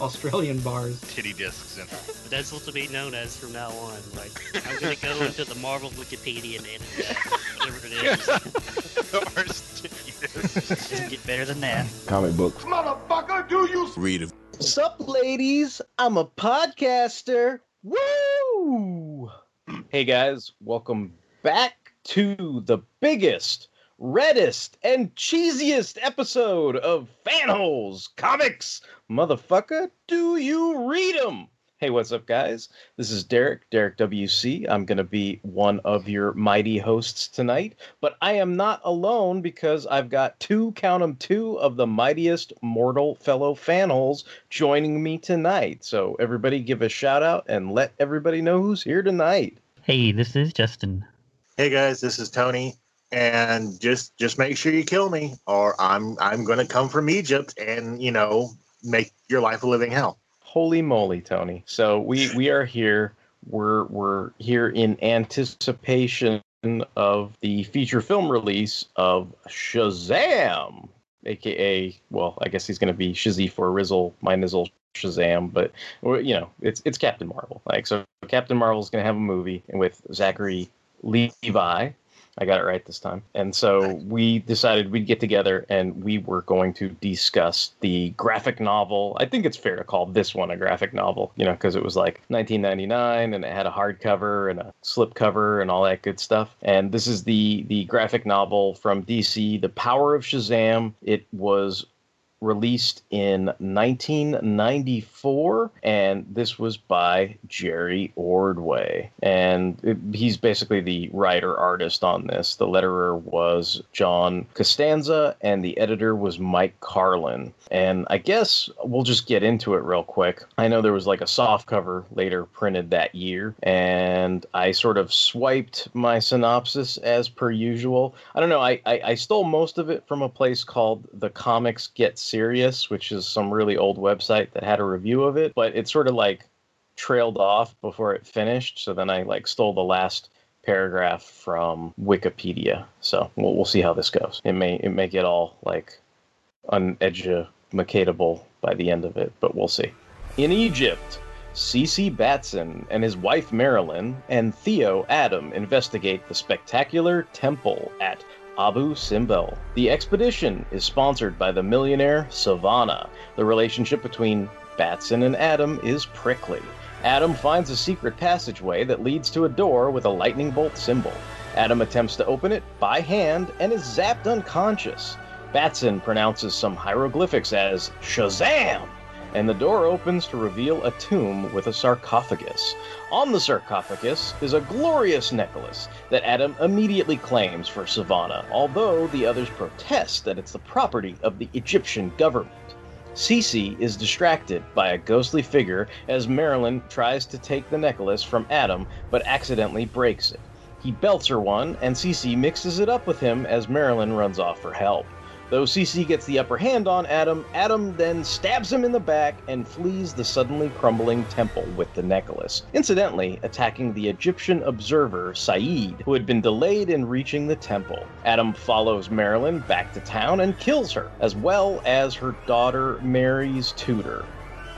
Australian bars. Titty discs in But that's what to be known as from now on. Like, I'm going to go into the Marvel Wikipedia and edit that, whatever it is. Doesn't get better than that. Comic books. Motherfucker, do you Read them. Sup, ladies? I'm a podcaster. Woo! Hey, guys, welcome back to the biggest, reddest, and cheesiest episode of Fanholes Comics. Motherfucker, do you read them? Hey, what's up, guys? This is Derek, Derek WC. I'm going to be one of your mighty hosts tonight, but I am not alone because I've got two, count 'em, two of the mightiest mortal fellow fanholes joining me tonight. So, everybody give a shout out and let everybody know who's here tonight. Hey, this is Justin. Hey guys, this is Tony. And just just make sure you kill me, or I'm I'm gonna come from Egypt and you know make your life a living hell. Holy moly, Tony. So we we are here. We're we're here in anticipation of the feature film release of Shazam, aka well, I guess he's going to be Shazzy for Rizzle, my Nizzle Shazam, but you know, it's it's Captain Marvel. Like so, Captain Marvel's going to have a movie with Zachary Levi. I got it right this time. And so we decided we'd get together and we were going to discuss the graphic novel. I think it's fair to call this one a graphic novel, you know, because it was like 1999 and it had a hardcover and a slipcover and all that good stuff. And this is the the graphic novel from DC, The Power of Shazam. It was released in 1994 and this was by Jerry Ordway. And it, he's basically the writer artist on this. The letterer was John Costanza and the editor was Mike Carlin. And I guess we'll just get into it real quick. I know there was like a soft cover later printed that year and I sort of swiped my synopsis as per usual. I don't know I, I, I stole most of it from a place called the Comics Get Serious, which is some really old website that had a review of it, but it sort of like trailed off before it finished. So then I like stole the last paragraph from Wikipedia. So we'll, we'll see how this goes. It may it may get all like uneducatable by the end of it, but we'll see. In Egypt, C.C. Batson and his wife Marilyn and Theo Adam investigate the spectacular temple at Abu Simbel. The expedition is sponsored by the millionaire Sivana. The relationship between Batson and Adam is prickly. Adam finds a secret passageway that leads to a door with a lightning bolt symbol. Adam attempts to open it by hand and is zapped unconscious. Batson pronounces some hieroglyphics as Shazam! And the door opens to reveal a tomb with a sarcophagus. On the sarcophagus is a glorious necklace that Adam immediately claims for Sivana, although the others protest that it's the property of the Egyptian government. Cece is distracted by a ghostly figure as Marilyn tries to take the necklace from Adam but accidentally breaks it. He belts her one, and Cece mixes it up with him as Marilyn runs off for help. Though CC gets the upper hand on Adam, Adam then stabs him in the back and flees the suddenly crumbling temple with the necklace, incidentally attacking the Egyptian observer Saeed, who had been delayed in reaching the temple. Adam follows Marilyn back to town and kills her, as well as her daughter Mary's tutor.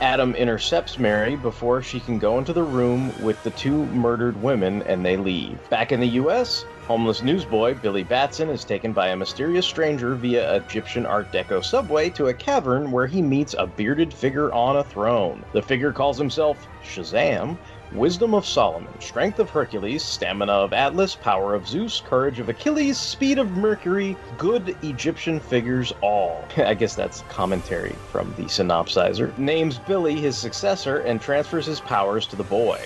Adam intercepts Mary before she can go into the room with the two murdered women and they leave. Back in the US, Homeless newsboy Billy Batson is taken by a mysterious stranger via Egyptian Art Deco subway to a cavern where he meets a bearded figure on a throne. The figure calls himself Shazam, Wisdom of Solomon, Strength of Hercules, Stamina of Atlas, Power of Zeus, Courage of Achilles, Speed of Mercury, Good Egyptian Figures All. I guess that's commentary from the synopsizer. Names Billy his successor and transfers his powers to the boy.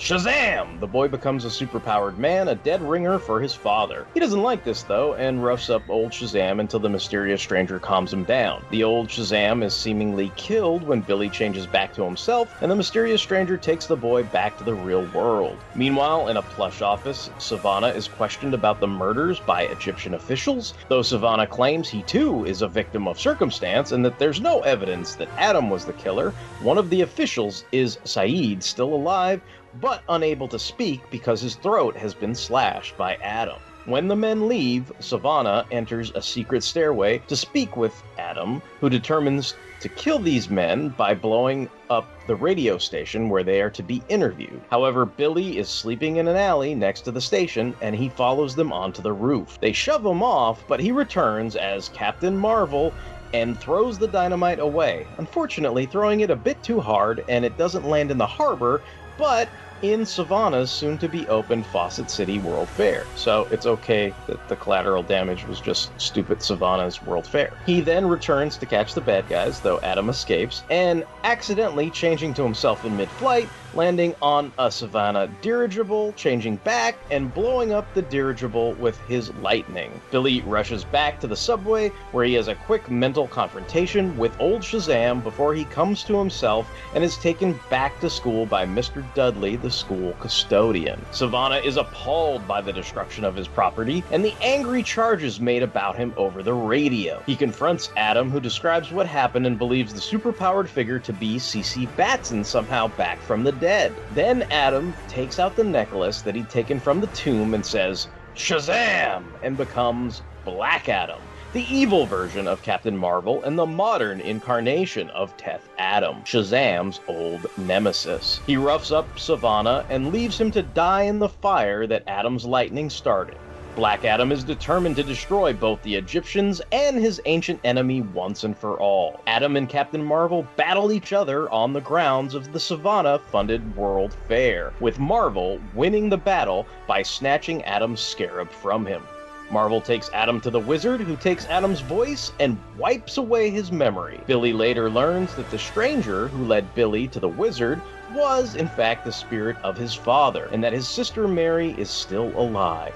Shazam! The boy becomes a superpowered man, a dead ringer for his father. He doesn't like this, though, and roughs up old Shazam until the mysterious stranger calms him down. The old Shazam is seemingly killed when Billy changes back to himself, and the mysterious stranger takes the boy back to the real world. Meanwhile, in a plush office, Sivana is questioned about the murders by Egyptian officials, though Sivana claims he too is a victim of circumstance and that there's no evidence that Adam was the killer. One of the officials is Saeed, still alive, but unable to speak because his throat has been slashed by Adam. When the men leave, Sivana enters a secret stairway to speak with Adam, who determines to kill these men by blowing up the radio station where they are to be interviewed. However, Billy is sleeping in an alley next to the station and he follows them onto the roof. They shove him off, but he returns as Captain Marvel and throws the dynamite away. Unfortunately, throwing it a bit too hard and it doesn't land in the harbor, but in Sivana's soon to be opened Fawcett City World Fair. So it's okay that the collateral damage was just stupid Sivana's World Fair. He then returns to catch the bad guys, though Adam escapes, and accidentally changing to himself in mid flight, landing on a Sivana dirigible, changing back, and blowing up the dirigible with his lightning. Billy rushes back to the subway, where he has a quick mental confrontation with old Shazam before he comes to himself and is taken back to school by Mr. Dudley, the school custodian. Sivana is appalled by the destruction of his property and the angry charges made about him over the radio. He confronts Adam, who describes what happened and believes the superpowered figure to be CC Batson somehow back from the dead. Then Adam takes out the necklace that he'd taken from the tomb and says, Shazam! and becomes Black Adam, the evil version of Captain Marvel and the modern incarnation of Teth Adam, Shazam's old nemesis. He roughs up Sivana and leaves him to die in the fire that Adam's lightning started. Black Adam is determined to destroy both the Egyptians and his ancient enemy once and for all. Adam and Captain Marvel battle each other on the grounds of the Sivana funded World Fair, with Marvel winning the battle by snatching Adam's scarab from him. Marvel takes Adam to the wizard, who takes Adam's voice and wipes away his memory. Billy later learns that the stranger who led Billy to the wizard was, in fact, the spirit of his father, and that his sister Mary is still alive.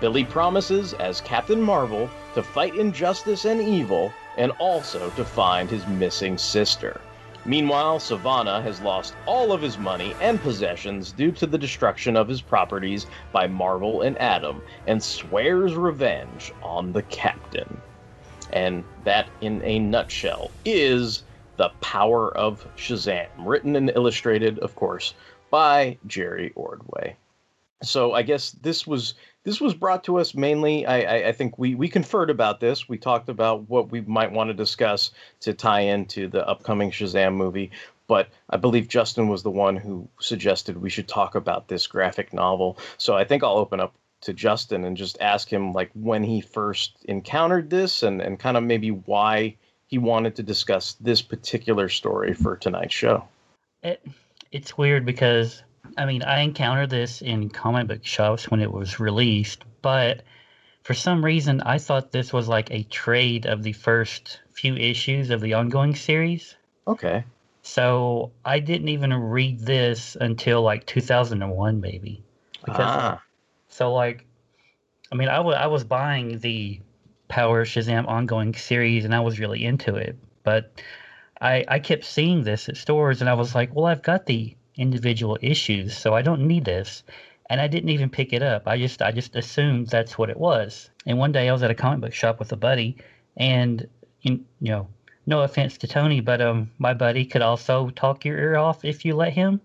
Billy promises, as Captain Marvel, to fight injustice and evil, and also to find his missing sister. Meanwhile, Sivana has lost all of his money and possessions due to the destruction of his properties by Marvel and Adam, and swears revenge on the captain. And that, in a nutshell, is The Power of Shazam, written and illustrated, of course, by Jerry Ordway. So I guess this was this was brought to us mainly. I, I, think we we conferred about this. We talked about what we might want to discuss to tie into the upcoming Shazam movie. But I believe Justin was the one who suggested we should talk about this graphic novel. So I think I'll open up to Justin and just ask him like when he first encountered this and, and kind of maybe why he wanted to discuss this particular story for tonight's show. It it's weird because I mean, I encountered this in comic book shops when it was released, but for some reason, I thought this was like a trade of the first few issues of the ongoing series. Okay. So I didn't even read this until like 2001, maybe. Because, ah. So, like, I mean, I, w- I was buying the Power Shazam ongoing series and I was really into it, but I, I kept seeing this at stores and I was like, well, I've got the individual issues, so I don't need this. And I didn't even pick it up. I just I just assumed that's what it was. And one day I was at a comic book shop with a buddy, and you know, no offense to Tony, but um, my buddy could also talk your ear off if you let him.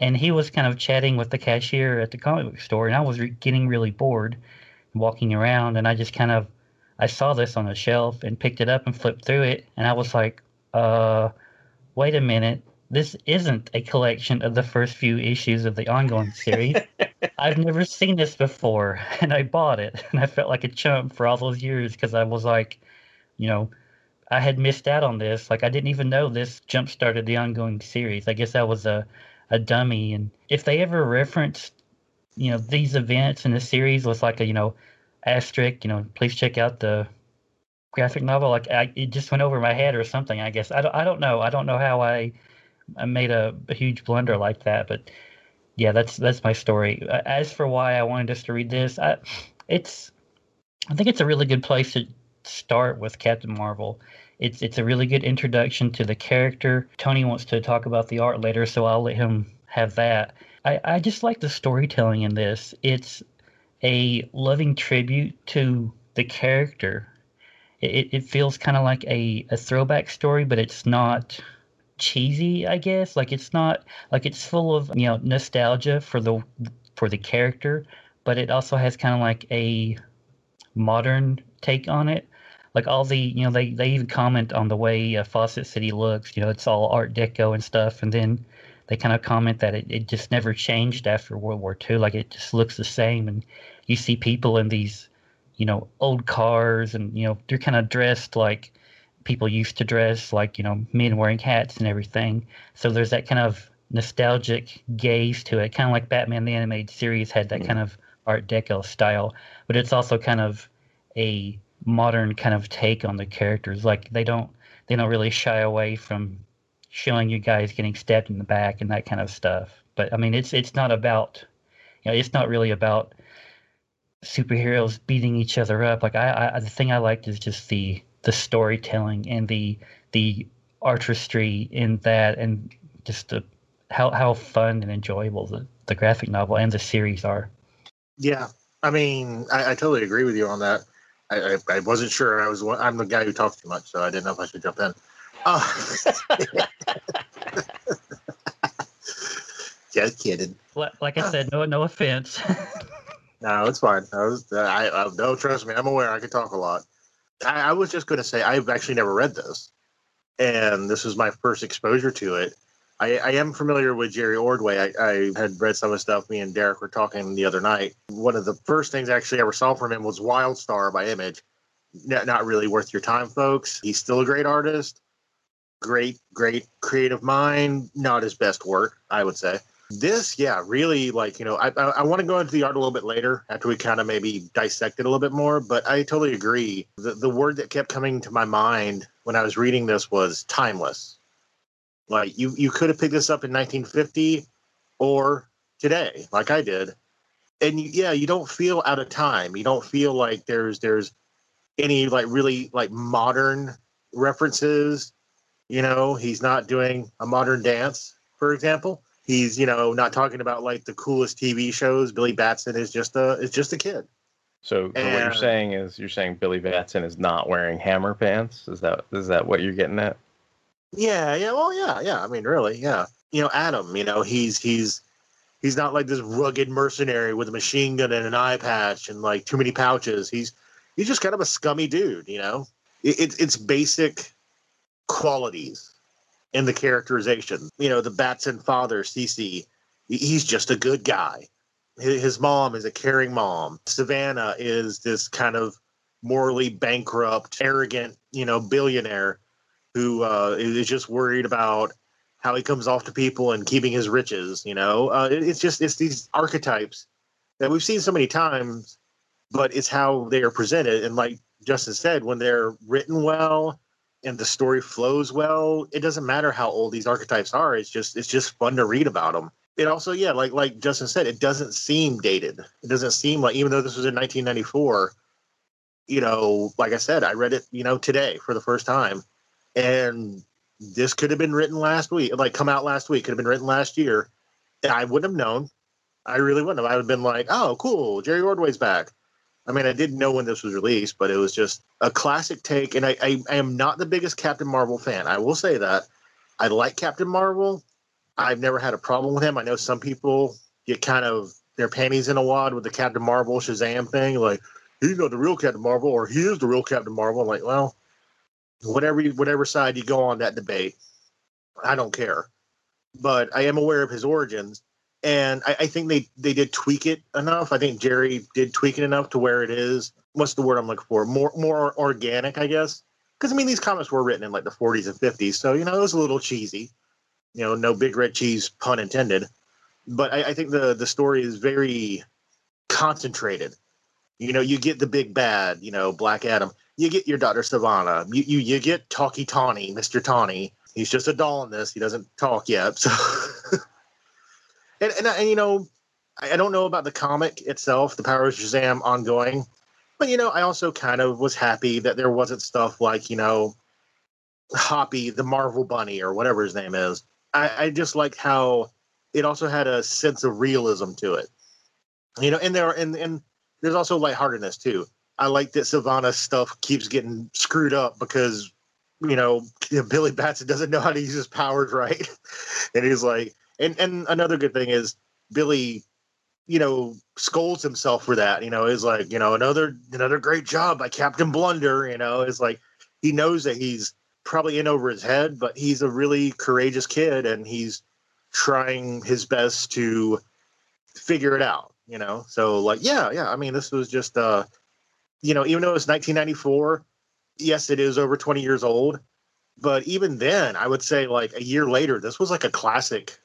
And he was kind of chatting with the cashier at the comic book store, and I was re- getting really bored, walking around, and I just kind of I saw this on a shelf and picked it up and flipped through it, and I was like, uh, wait a minute, this isn't a collection of the first few issues of the ongoing series. I've never seen this before, and I bought it, and I felt like a chump for all those years because I was like, you know, I had missed out on this. Like I didn't even know this jump started the ongoing series. I guess I was a, a dummy. And if they ever referenced, you know, these events in the series was like a, you know, asterisk, you know, please check out the graphic novel. Like I, it just went over my head or something. I guess I don't. I don't know. I don't know how I, I made a, a huge blunder like that. But yeah, that's that's my story. As for why I wanted us to read this, I, it's, I think it's a really good place to start with Captain Marvel. It's it's a really good introduction to the character. Tony wants to talk about the art later, so I'll let him have that. I, I just like the storytelling in this. It's a loving tribute to the character. It, it feels kind of like a, a throwback story, but it's not cheesy, I guess. Like it's not like it's full of you know nostalgia for the for the character, but it also has kind of like a modern take on it like all the you know they they even comment on the way uh, Fawcett City looks. You know, it's all Art Deco and stuff, and then they kind of comment that it, it just never changed after World War II. Like it just looks the same, and you see people in these you know old cars, and you know they're kind of dressed like people used to dress, like you know men wearing hats and everything. So there's that kind of nostalgic gaze to it, kind of like Batman the animated series had that hmm. kind of Art Deco style, but it's also kind of a modern kind of take on the characters. Like they don't they don't really shy away from showing you guys getting stabbed in the back and that kind of stuff. But I mean, it's it's not about you know it's not really about superheroes beating each other up. Like I, I the thing I liked is just the the storytelling and the the artistry in that and just the how how fun and enjoyable the, the graphic novel and the series are. Yeah, I mean, I, I totally agree with you on that. I, I, I wasn't sure. I was I'm the guy who talks too much, so I didn't know if I should jump in. Uh, just kidding. Like I said, no no offense. No, it's fine. I was, I, I no, trust me. I'm aware. I can talk a lot. I, I was just going to say I've actually never read this, and this was my first exposure to it. I, I am familiar with Jerry Ordway. I, I had read some of his stuff. Me and Derek were talking the other night. One of the first things I actually ever saw from him was Wildstar by Image. Not, not really worth your time, folks. He's still a great artist. Great, great creative mind. Not his best work, I would say. This, yeah, really like, you know, I, I, I want to go into the art a little bit later after we kind of maybe dissect it a little bit more, but I totally agree. The, the word that kept coming to my mind when I was reading this was timeless. Like you, you could have picked this up in 1950 or today, like I did, and you, yeah, you don't feel out of time. You don't feel like there's there's any like really like modern references. You know, he's not doing a modern dance, for example. He's you know not talking about like the coolest TV shows. Billy Batson is just a is just a kid. So, so what you're saying is you're saying Billy Batson is not wearing hammer pants? Is that is that what you're getting at? Yeah, yeah, well, yeah, yeah. I mean, really, yeah. You know, Adam. You know, he's he's he's not like this rugged mercenary with a machine gun and an eye patch and like too many pouches. He's he's just kind of a scummy dude. You know, it, it's it's basic qualities in the characterization. You know, the Batson father, Cece, he's just a good guy. His, mom is a caring mom. Sivana is this kind of morally bankrupt, arrogant, you know, billionaire who uh, is just worried about how he comes off to people and keeping his riches. You know, uh, it's just it's these archetypes that we've seen so many times, but it's how they are presented. And like Justin said, when they're written well and the story flows well, it doesn't matter how old these archetypes are. It's just it's just fun to read about them. It also, yeah, like like Justin said, it doesn't seem dated. It doesn't seem like even though this was in 1994, you know, like I said, I read it, you know, today for the first time, and this could have been written last week, like come out last week, could have been written last year. And I wouldn't have known. I really wouldn't have. I would have been like, oh, cool, Jerry Ordway's back. I mean, I didn't know when this was released, but it was just a classic take. And I, I, I am not the biggest Captain Marvel fan. I will say that. I like Captain Marvel. I've never had a problem with him. I know some people get kind of their panties in a wad with the Captain Marvel Shazam thing, like he's not the real Captain Marvel or he is the real Captain Marvel. I'm like, well, whatever whatever side you go on that debate, I don't care. But I am aware of his origins, and I, I think they they did tweak it enough. I think Jerry did tweak it enough to where it is. What's the word I'm looking for? More more organic, I guess. Because I mean, these comics were written in like the 40s and 50s, so you know it was a little cheesy. You know, no big red cheese, pun intended. But I, I think the the story is very concentrated. You know, you get the big bad, you know, Black Adam. You get your Doctor Sivana. You you, you get Talkie Tawny, Mr. Tawny. He's just a doll in this. He doesn't talk yet. So and, and, and you know, I, I don't know about the comic itself, the Power of Shazam ongoing, but you know, I also kind of was happy that there wasn't stuff like you know, Hoppy, the Marvel Bunny, or whatever his name is. I, I just liked how it also had a sense of realism to it. You know, and there and and there's also lightheartedness too. I like that Sivana's stuff keeps getting screwed up because you know Billy Batson doesn't know how to use his powers right, and he's like, and and another good thing is Billy, you know, scolds himself for that. You know, is like, you know, another another great job by Captain Blunder. You know, is like he knows that he's probably in over his head, but he's a really courageous kid, and he's trying his best to figure it out. You know, so like, yeah, yeah. I mean, this was just, uh, you know, even though it's 1994, yes, it is over 20 years old. But even then, I would say like a year later, this was like a classic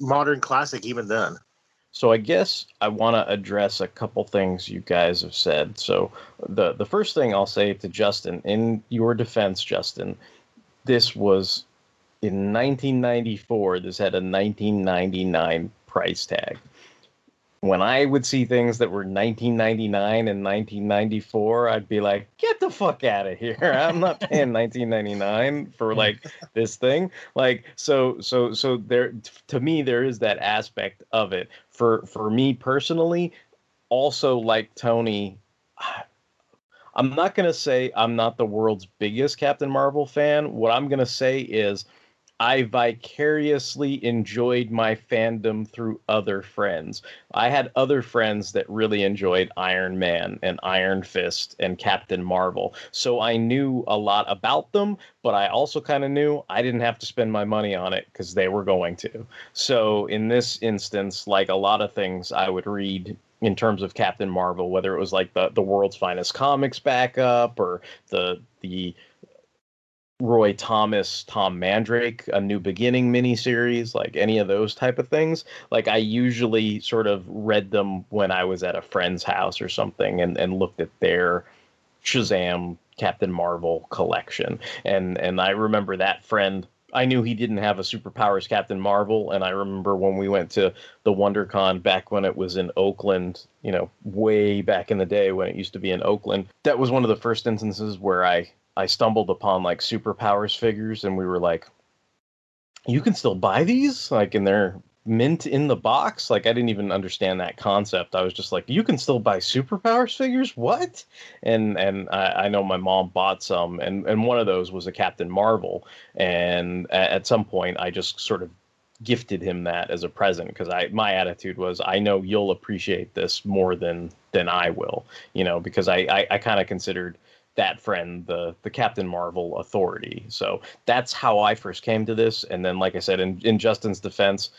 modern classic even then. So I guess I want to address a couple things you guys have said. So the the first thing I'll say to Justin, in your defense, Justin, this was in 1994. This had a 1999 price tag when I would see things that were 1999 and 1994, I'd be like, "Get the fuck out of here! I'm not paying 1999 for like this thing." Like, so, so, so there. To me, there is that aspect of it. For for me personally, also like Tony, I'm not gonna say I'm not the world's biggest Captain Marvel fan. What I'm gonna say is I vicariously enjoyed my fandom through other friends. I had other friends that really enjoyed Iron Man and Iron Fist and Captain Marvel. So I knew a lot about them, but I also kind of knew I didn't have to spend my money on it because they were going to. So in this instance, like a lot of things I would read in terms of Captain Marvel, whether it was like the, the world's finest comics backup or the the Roy Thomas, Tom Mandrake, a New Beginning miniseries, like any of those type of things. Like I usually sort of read them when I was at a friend's house or something and, and looked at their Shazam Captain Marvel collection. And and I remember that friend I knew he didn't have a superpowers Captain Marvel, and I remember when we went to the WonderCon back when it was in Oakland, you know, way back in the day when it used to be in Oakland. That was one of the first instances where I I stumbled upon like superpowers figures, and we were like, "You can still buy these?" Like, and they're mint in the box. Like, I didn't even understand that concept. I was just like, "You can still buy superpowers figures? What?" And and I, I know my mom bought some, and and one of those was a Captain Marvel. And at, at some point, I just sort of gifted him that as a present because I my attitude was I know you'll appreciate this more than than I will, you know, because I I, I kind of considered that friend the the Captain Marvel authority. So that's how I first came to this. And then, like I said, in, in Justin's defense,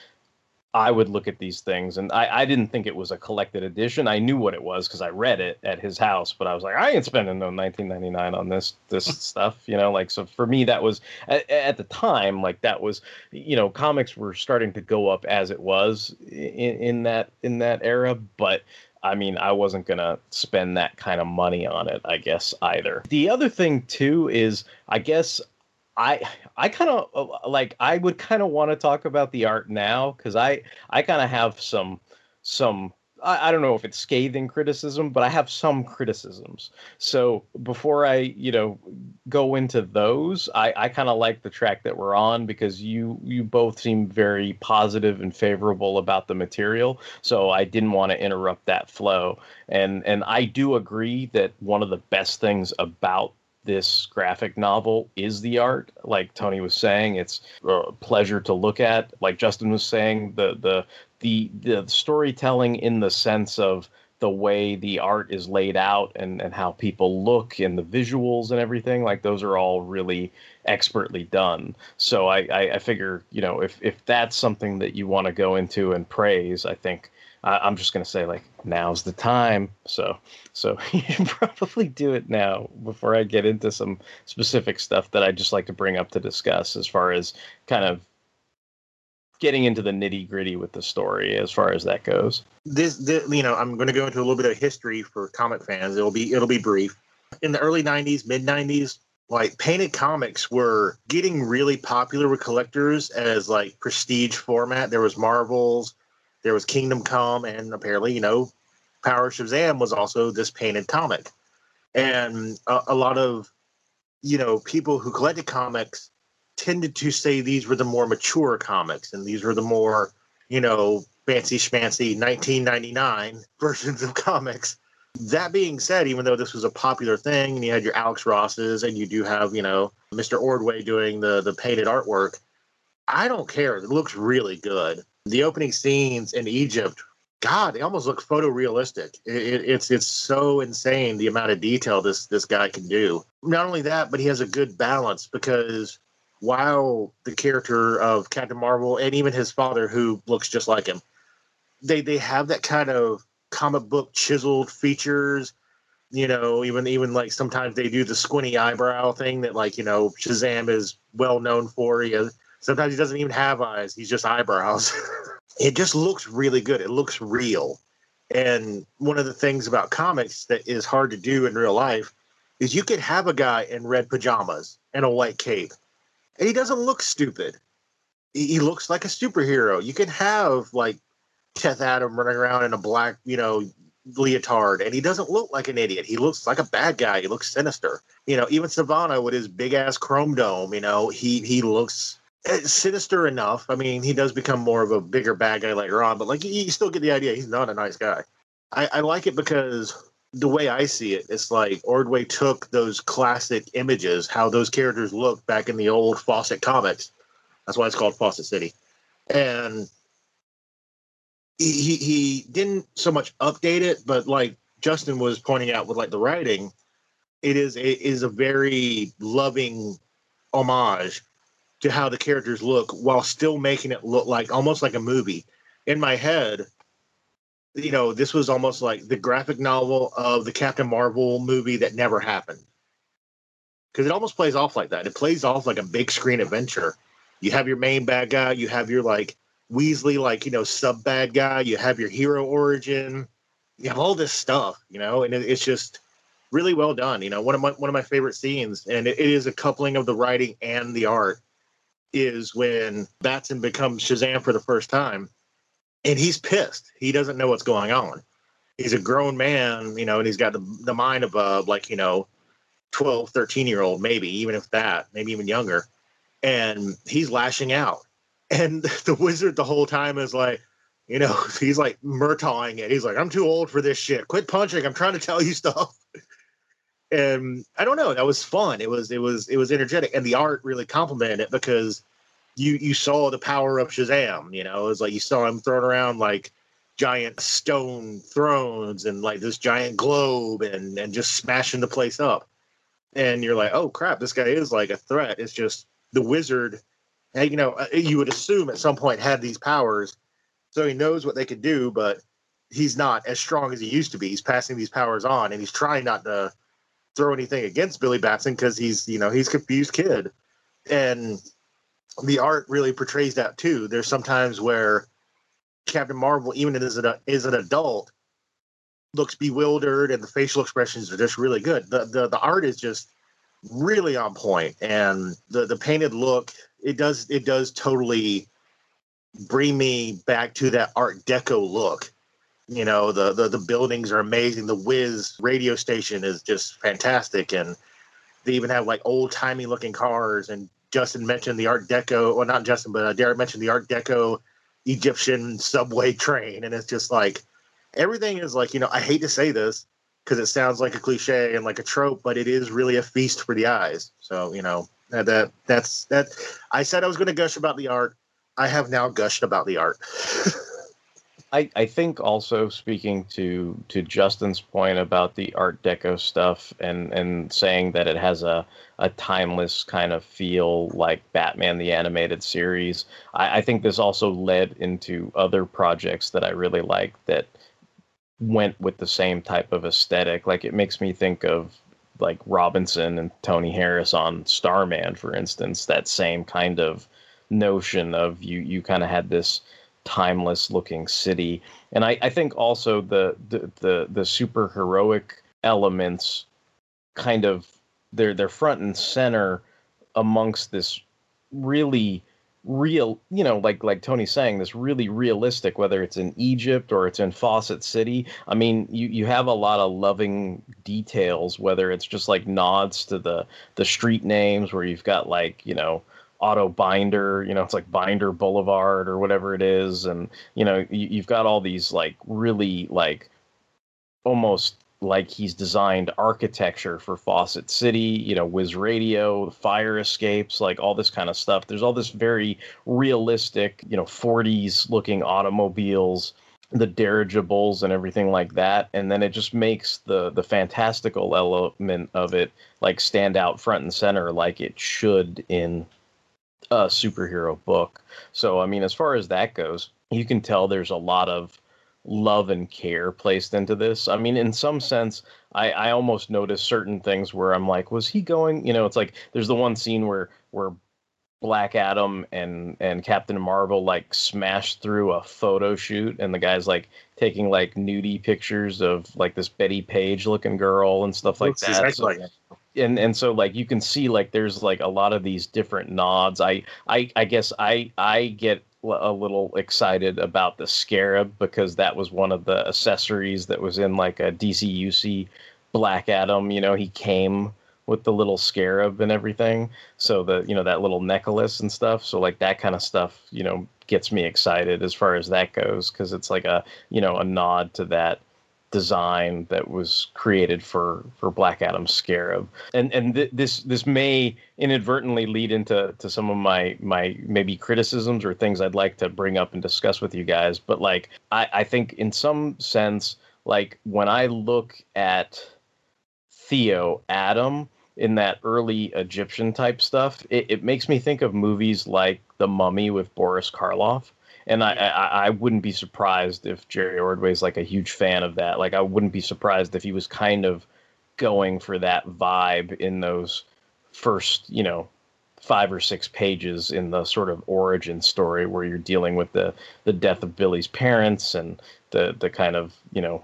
I would look at these things, and I, I didn't think it was a collected edition. I knew what it was because I read it at his house, but I was like, I ain't spending no 19.99 on this this stuff, you know. Like, so for me, that was at, at, the time, like that was, you know, comics were starting to go up as it was in, in that in that era, but I mean, I wasn't going to spend that kind of money on it, I guess, either. The other thing, too, is I guess I I kind of uh, like I would kind of want to talk about the art now because I I kind of have some some I, I don't know if it's scathing criticism, but I have some criticisms. So before I, you know, go into those, I, I kind of like the track that we're on because you you both seem very positive and favorable about the material. So I didn't want to interrupt that flow. And and I do agree that one of the best things about this graphic novel is the art. Like Tony was saying, it's a pleasure to look at. Like Justin was saying, the the the the storytelling in the sense of the way the art is laid out and, and how people look and the visuals and everything like those are all really expertly done so i i, I figure you know if if that's something that you want to go into and praise i think I, i'm just going to say like now's the time. So so you should probably do it now before i get into some specific stuff that i just like to bring up to discuss as far as kind of getting into the nitty gritty with the story as far as that goes. This, this you know i'm going to go into a little bit of history for comic fans. It'll be it'll be brief. In the early 90s mid 90s like painted comics were getting really popular with collectors as like prestige format. There was marvels there was kingdom come and apparently you know power shazam was also this painted comic and a, a lot of you know people who collected comics tended to say these were the more mature comics and these were the more you know fancy schmancy 1999 versions of comics that being said, even though this was a popular thing, and you had your Alex Rosses, and you do have, you know, Mr. Ordway doing the the painted artwork, I don't care. It looks really good. The opening scenes in Egypt, God, they almost look photorealistic. It, it, it's it's so insane the amount of detail this this guy can do. Not only that, but he has a good balance because while the character of Captain Marvel and even his father, who looks just like him, they they have that kind of comic book chiseled features you know even even like sometimes they do the squinty eyebrow thing that like you know shazam is well known for he has, sometimes he doesn't even have eyes he's just eyebrows it just looks really good it looks real and one of the things about comics that is hard to do in real life is you could have a guy in red pajamas and a white cape and he doesn't look stupid he, looks like a superhero you can have like Teth Adam running around in a black, you know, leotard, and he doesn't look like an idiot. He looks like a bad guy. He looks sinister. You know, even Sivana with his big ass chrome dome, you know, he he looks Eh, sinister enough. I mean, he does become more of a bigger bad guy later on, but like you, still get the idea. He's not a nice guy. I, I like it because the way I see it, it's like Ordway took those classic images, how those characters looked back in the old Fawcett comics. That's why it's called Fawcett City. And he he didn't so much update it, but like Justin was pointing out with like the writing, it is it is a very loving homage to how the characters look while still making it look like almost like a movie. In my head, you know, this was almost like the graphic novel of the Captain Marvel movie that never happened. Because it almost plays off like that. It plays off like a big screen adventure. You have your main bad guy, you have your like Weasley, like you know, sub bad guy. You have your hero origin. You have all this stuff, you know, and it, it's just really well done. You know, one of my one of my favorite scenes, and it, it is a coupling of the writing and the art, is when Batson becomes Shazam for the first time, and he's pissed. He doesn't know what's going on. He's a grown man, you know, and he's got the, the mind of a like you know, 12, 13 year old, maybe even if that, maybe even younger, and he's lashing out and the wizard the whole time is like, you know, he's like murtaughing it. He's like, I'm too old for this shit. Quit punching. I'm trying to tell you stuff. And I don't know. That was fun. It was it was it was energetic, and the art really complimented it because you you saw the power of Shazam. You know, it was like you saw him throwing around like giant stone thrones and like this giant globe and and just smashing the place up. And you're like, oh crap, this guy is like a threat. It's just the wizard you know, uh, you would assume at some point had these powers, so he knows what they could do, but he's not as strong as he used to be. He's passing these powers on, and he's trying not to throw anything against Billy Batson because he's, you know, he's a confused kid, and the art really portrays that too. There's sometimes where Captain Marvel, even as an as an adult, looks bewildered, and the facial expressions are just really good. The the the art is just really on point, and the the painted look it does it does totally bring me back to that art deco look you know the, the the buildings are amazing the whiz radio station is just fantastic and they even have like old timey looking cars and justin mentioned the art deco well not justin but uh, derek mentioned the art deco egyptian subway train and it's just like everything is like you know i hate to say this because it sounds like a cliche and like a trope but it is really a feast for the eyes so you know that, that that's that. I said I was going to gush about the art. I have now gushed about the art. I, I think also speaking to to Justin's point about the Art Deco stuff and and saying that it has a a timeless kind of feel like Batman the animated series. I, I think this also led into other projects that I really like that went with the same type of aesthetic. Like it makes me think of like Robinson and Tony Harris on Starman, for instance. That same kind of notion of you you kind of had this timeless looking city. And I, I think also the, the the the super heroic elements kind of they're they're front and center amongst this really real you know like like tony's saying this really realistic whether it's in egypt or it's in fawcett city. I mean you you have a lot of loving details whether it's just like nods to the the street names where you've got like you know otto binder you know it's like binder boulevard or whatever it is and you know you, you've got all these like really like almost like he's designed architecture for Fawcett City, you know, Wiz Radio, fire escapes, like all this kind of stuff. There's all this very realistic, you know, 40s looking automobiles, the dirigibles and everything like that, and then it just makes the the fantastical element of it like stand out front and center like it should in a superhero book. So I mean, as far as that goes, you can tell there's a lot of love and care placed into this. I mean, in some sense, I, I almost notice certain things where I'm like, was he going? You know, it's like there's the one scene where where Black Adam and and Captain Marvel like smash through a photo shoot, and the guy's like taking like nudie pictures of like this Bettie Page looking girl and stuff like that. exactly So- like that. And and so like you can see like there's like a lot of these different nods. I i i guess i i get a little excited about the scarab because that was one of the accessories that was in like a dcuc black adam. You know he came with the little scarab and everything. So the you know that little necklace and stuff. So like that kind of stuff you know gets me excited as far as that goes because it's like a you know a nod to that design that was created for for Black Adam Scarab, and and th- this this may inadvertently lead into to some of my my maybe criticisms or things I'd like to bring up and discuss with you guys. But like I I think in some sense like when I look at Theo Adam in that early Egyptian type stuff, it, it makes me think of movies like The Mummy with Boris Karloff. And I, I, I wouldn't be surprised if Jerry Ordway's like a huge fan of that. Like I wouldn't be surprised if he was kind of going for that vibe in those first, you know, five or six pages in the sort of origin story where you're dealing with the the death of Billy's parents and the the kind of you know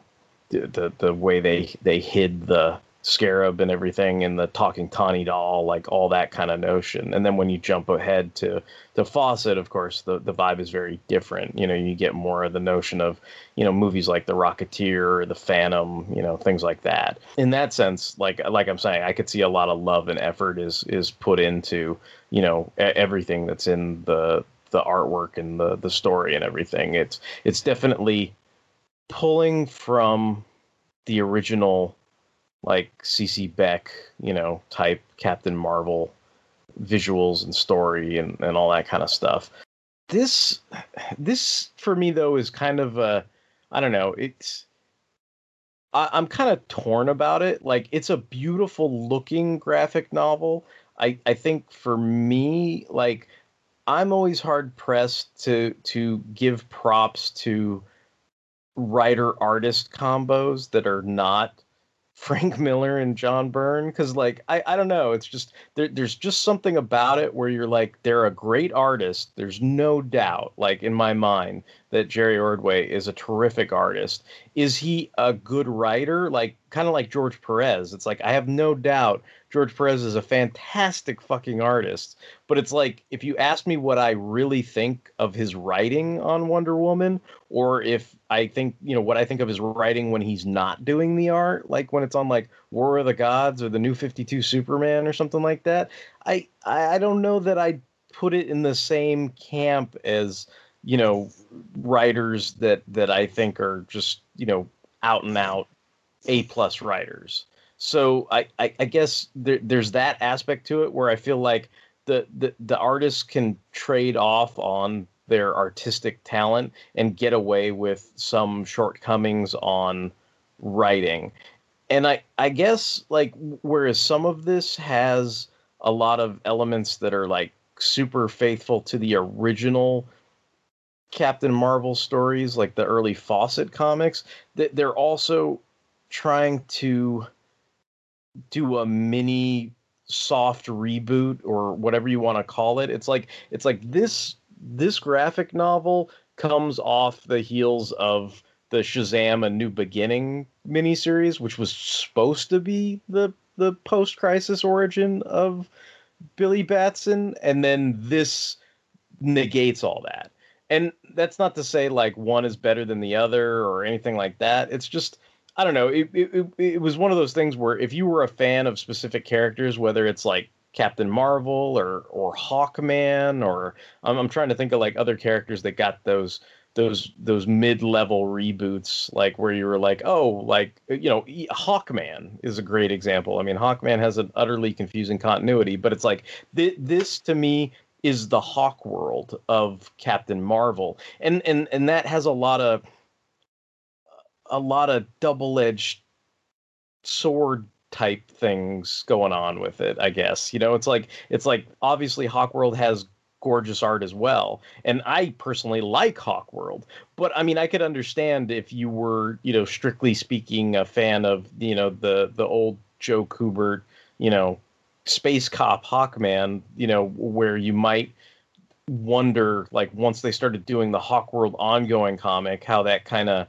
the the, the way they they hid the scarab and everything and the talking tawny doll like all that kind of notion. And then when you jump ahead to to fawcett of course the, the vibe is very different. You know you get more of the notion of you know movies like the rocketeer or the phantom you know things like that. In that sense like like i'm saying i could see a lot of love and effort is is put into you know everything that's in the the artwork and the the story and everything. It's it's definitely pulling from the original like CC Beck, you know, type Captain Marvel visuals and story and, and all that kind of stuff. This this for me though is kind of a I don't know, it's I, I'm kind of torn about it. Like it's a beautiful looking graphic novel. I, I think for me, like I'm always hard pressed to to give props to writer artist combos that are not Frank Miller and John Byrne because like I, I don't know it's just there, there's just something about it where you're like they're a great artist there's no doubt like in my mind that Jerry Ordway is a terrific artist. Is he a good writer? Like kind of like George Perez it's like I have no doubt George Perez is a fantastic fucking artist but it's like if you ask me what I really think of his writing on Wonder Woman or if I think you know what I think of his writing when he's not doing the art like when it's on like War of the Gods or the New 52 Superman or something like that I I I don't know that I put it in the same camp as you know writers that that I think are just you know out and out A plus writers. So I, I, I guess there, there's that aspect to it where I feel like the, the the artists can trade off on their artistic talent and get away with some shortcomings on writing. And I I guess like whereas some of this has a lot of elements that are like super faithful to the original Captain Marvel stories, like the early Fawcett comics, that they're also trying to do a mini soft reboot or whatever you want to call it. It's like it's like this this graphic novel comes off the heels of the Shazam: A New Beginning miniseries, which was supposed to be the the post crisis origin of Billy Batson, and then this negates all that. And that's not to say like one is better than the other or anything like that. It's just I don't know. It, it, it was one of those things where if you were a fan of specific characters, whether it's like Captain Marvel or or Hawkman or I'm, I'm trying to think of like other characters that got those those those mid-level reboots like where you were like oh like you know hawkman is a great example i mean hawkman has an utterly confusing continuity but it's like th- this to me is the hawk world of captain marvel and and and that has a lot of a lot of double-edged sword type things going on with it i guess. You know it's like it's like obviously hawkworld has gorgeous art as well and i personally like hawkworld but i mean i could understand if you were you know strictly speaking a fan of you know the the old joe kubert you know space cop hawkman you know where you might wonder like once they started doing the hawkworld ongoing comic how that kind of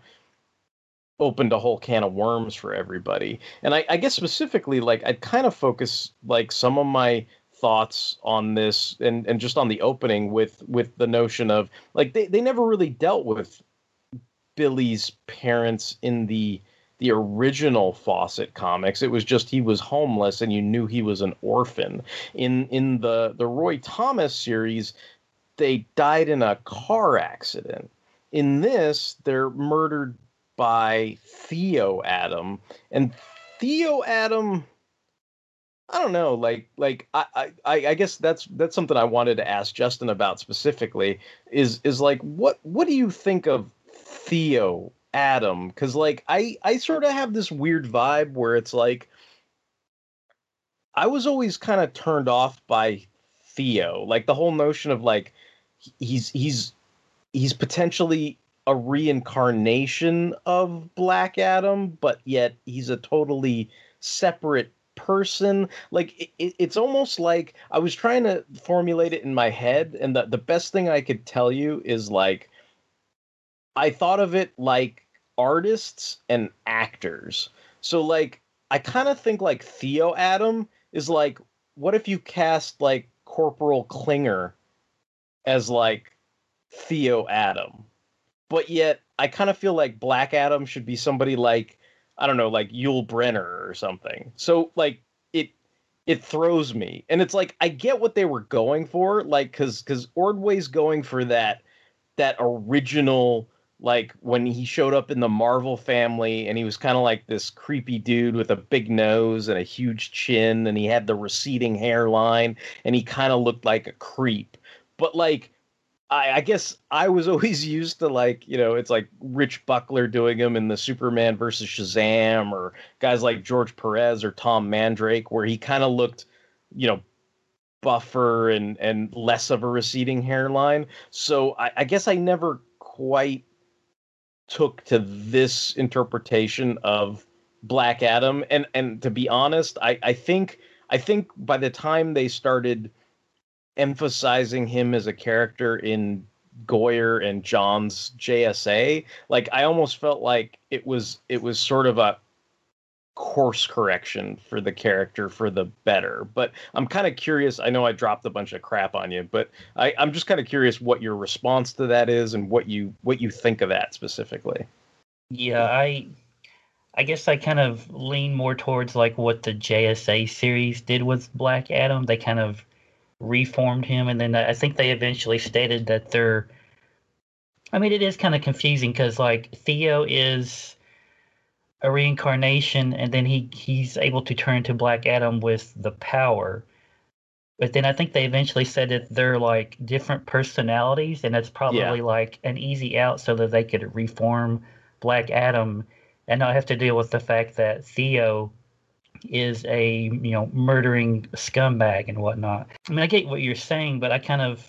opened a whole can of worms for everybody. And I, I guess specifically, like I'd kind of focus like some of my thoughts on this and, and just on the opening with with the notion of like they, they never really dealt with Billy's parents in the the original Fawcett comics. It was just he was homeless and you knew he was an orphan. In in the the Roy Thomas series, they died in a car accident. In this, they're murdered by Theo Adam, and Theo Adam. I don't know, like, like I, I, I guess that's that's something I wanted to ask Justin about specifically. Is is like, what what do you think of Theo Adam? Because like, I I sort of have this weird vibe where it's like, I was always kind of turned off by Theo, like the whole notion of like, he's he's he's potentially a reincarnation of Black Adam, but yet he's a totally separate person. Like it, it's almost like I was trying to formulate it in my head, and the the best thing I could tell you is like I thought of it like artists and actors. So like I kind of think like Theo Adam is like what if you cast like Corporal Klinger as like Theo Adam? But yet I kind of feel like Black Adam should be somebody like I don't know, like Yul Brynner or something. So like it it throws me, and it's like I get what they were going for, like because because Ordway's going for that that original like when he showed up in the Marvel family and he was kind of like this creepy dude with a big nose and a huge chin and he had the receding hairline and he kind of looked like a creep. But like I, I guess I was always used to like, you know, it's like Rich Buckler doing them in the Superman versus Shazam or guys like George Perez or Tom Mandrake, where he kind of looked, you know, buffer and and less of a receding hairline. So I, I guess I never quite took to this interpretation of Black Adam. And and to be honest, I, I think I think by the time they started emphasizing him as a character in Goyer and Johns' JSA, like I almost felt like it was it was sort of a course correction for the character for the better. But I'm kind of curious. I know I dropped a bunch of crap on you, but I, I'm just kind of curious what your response to that is and what you what you think of that specifically. Yeah, I I guess I kind of lean more towards like what the JSA series did with Black Adam. They kind of reformed him, and then I think they eventually stated that they're. I mean, it is kind of confusing because like Theo is a reincarnation, and then he he's able to turn to Black Adam with the power. But then I think they eventually said that they're like different personalities, and that's probably like an easy out so that they could reform Black Adam and not have to deal with the fact that Theo is a you know murdering scumbag and whatnot. I mean, I get what you're saying, but I kind of,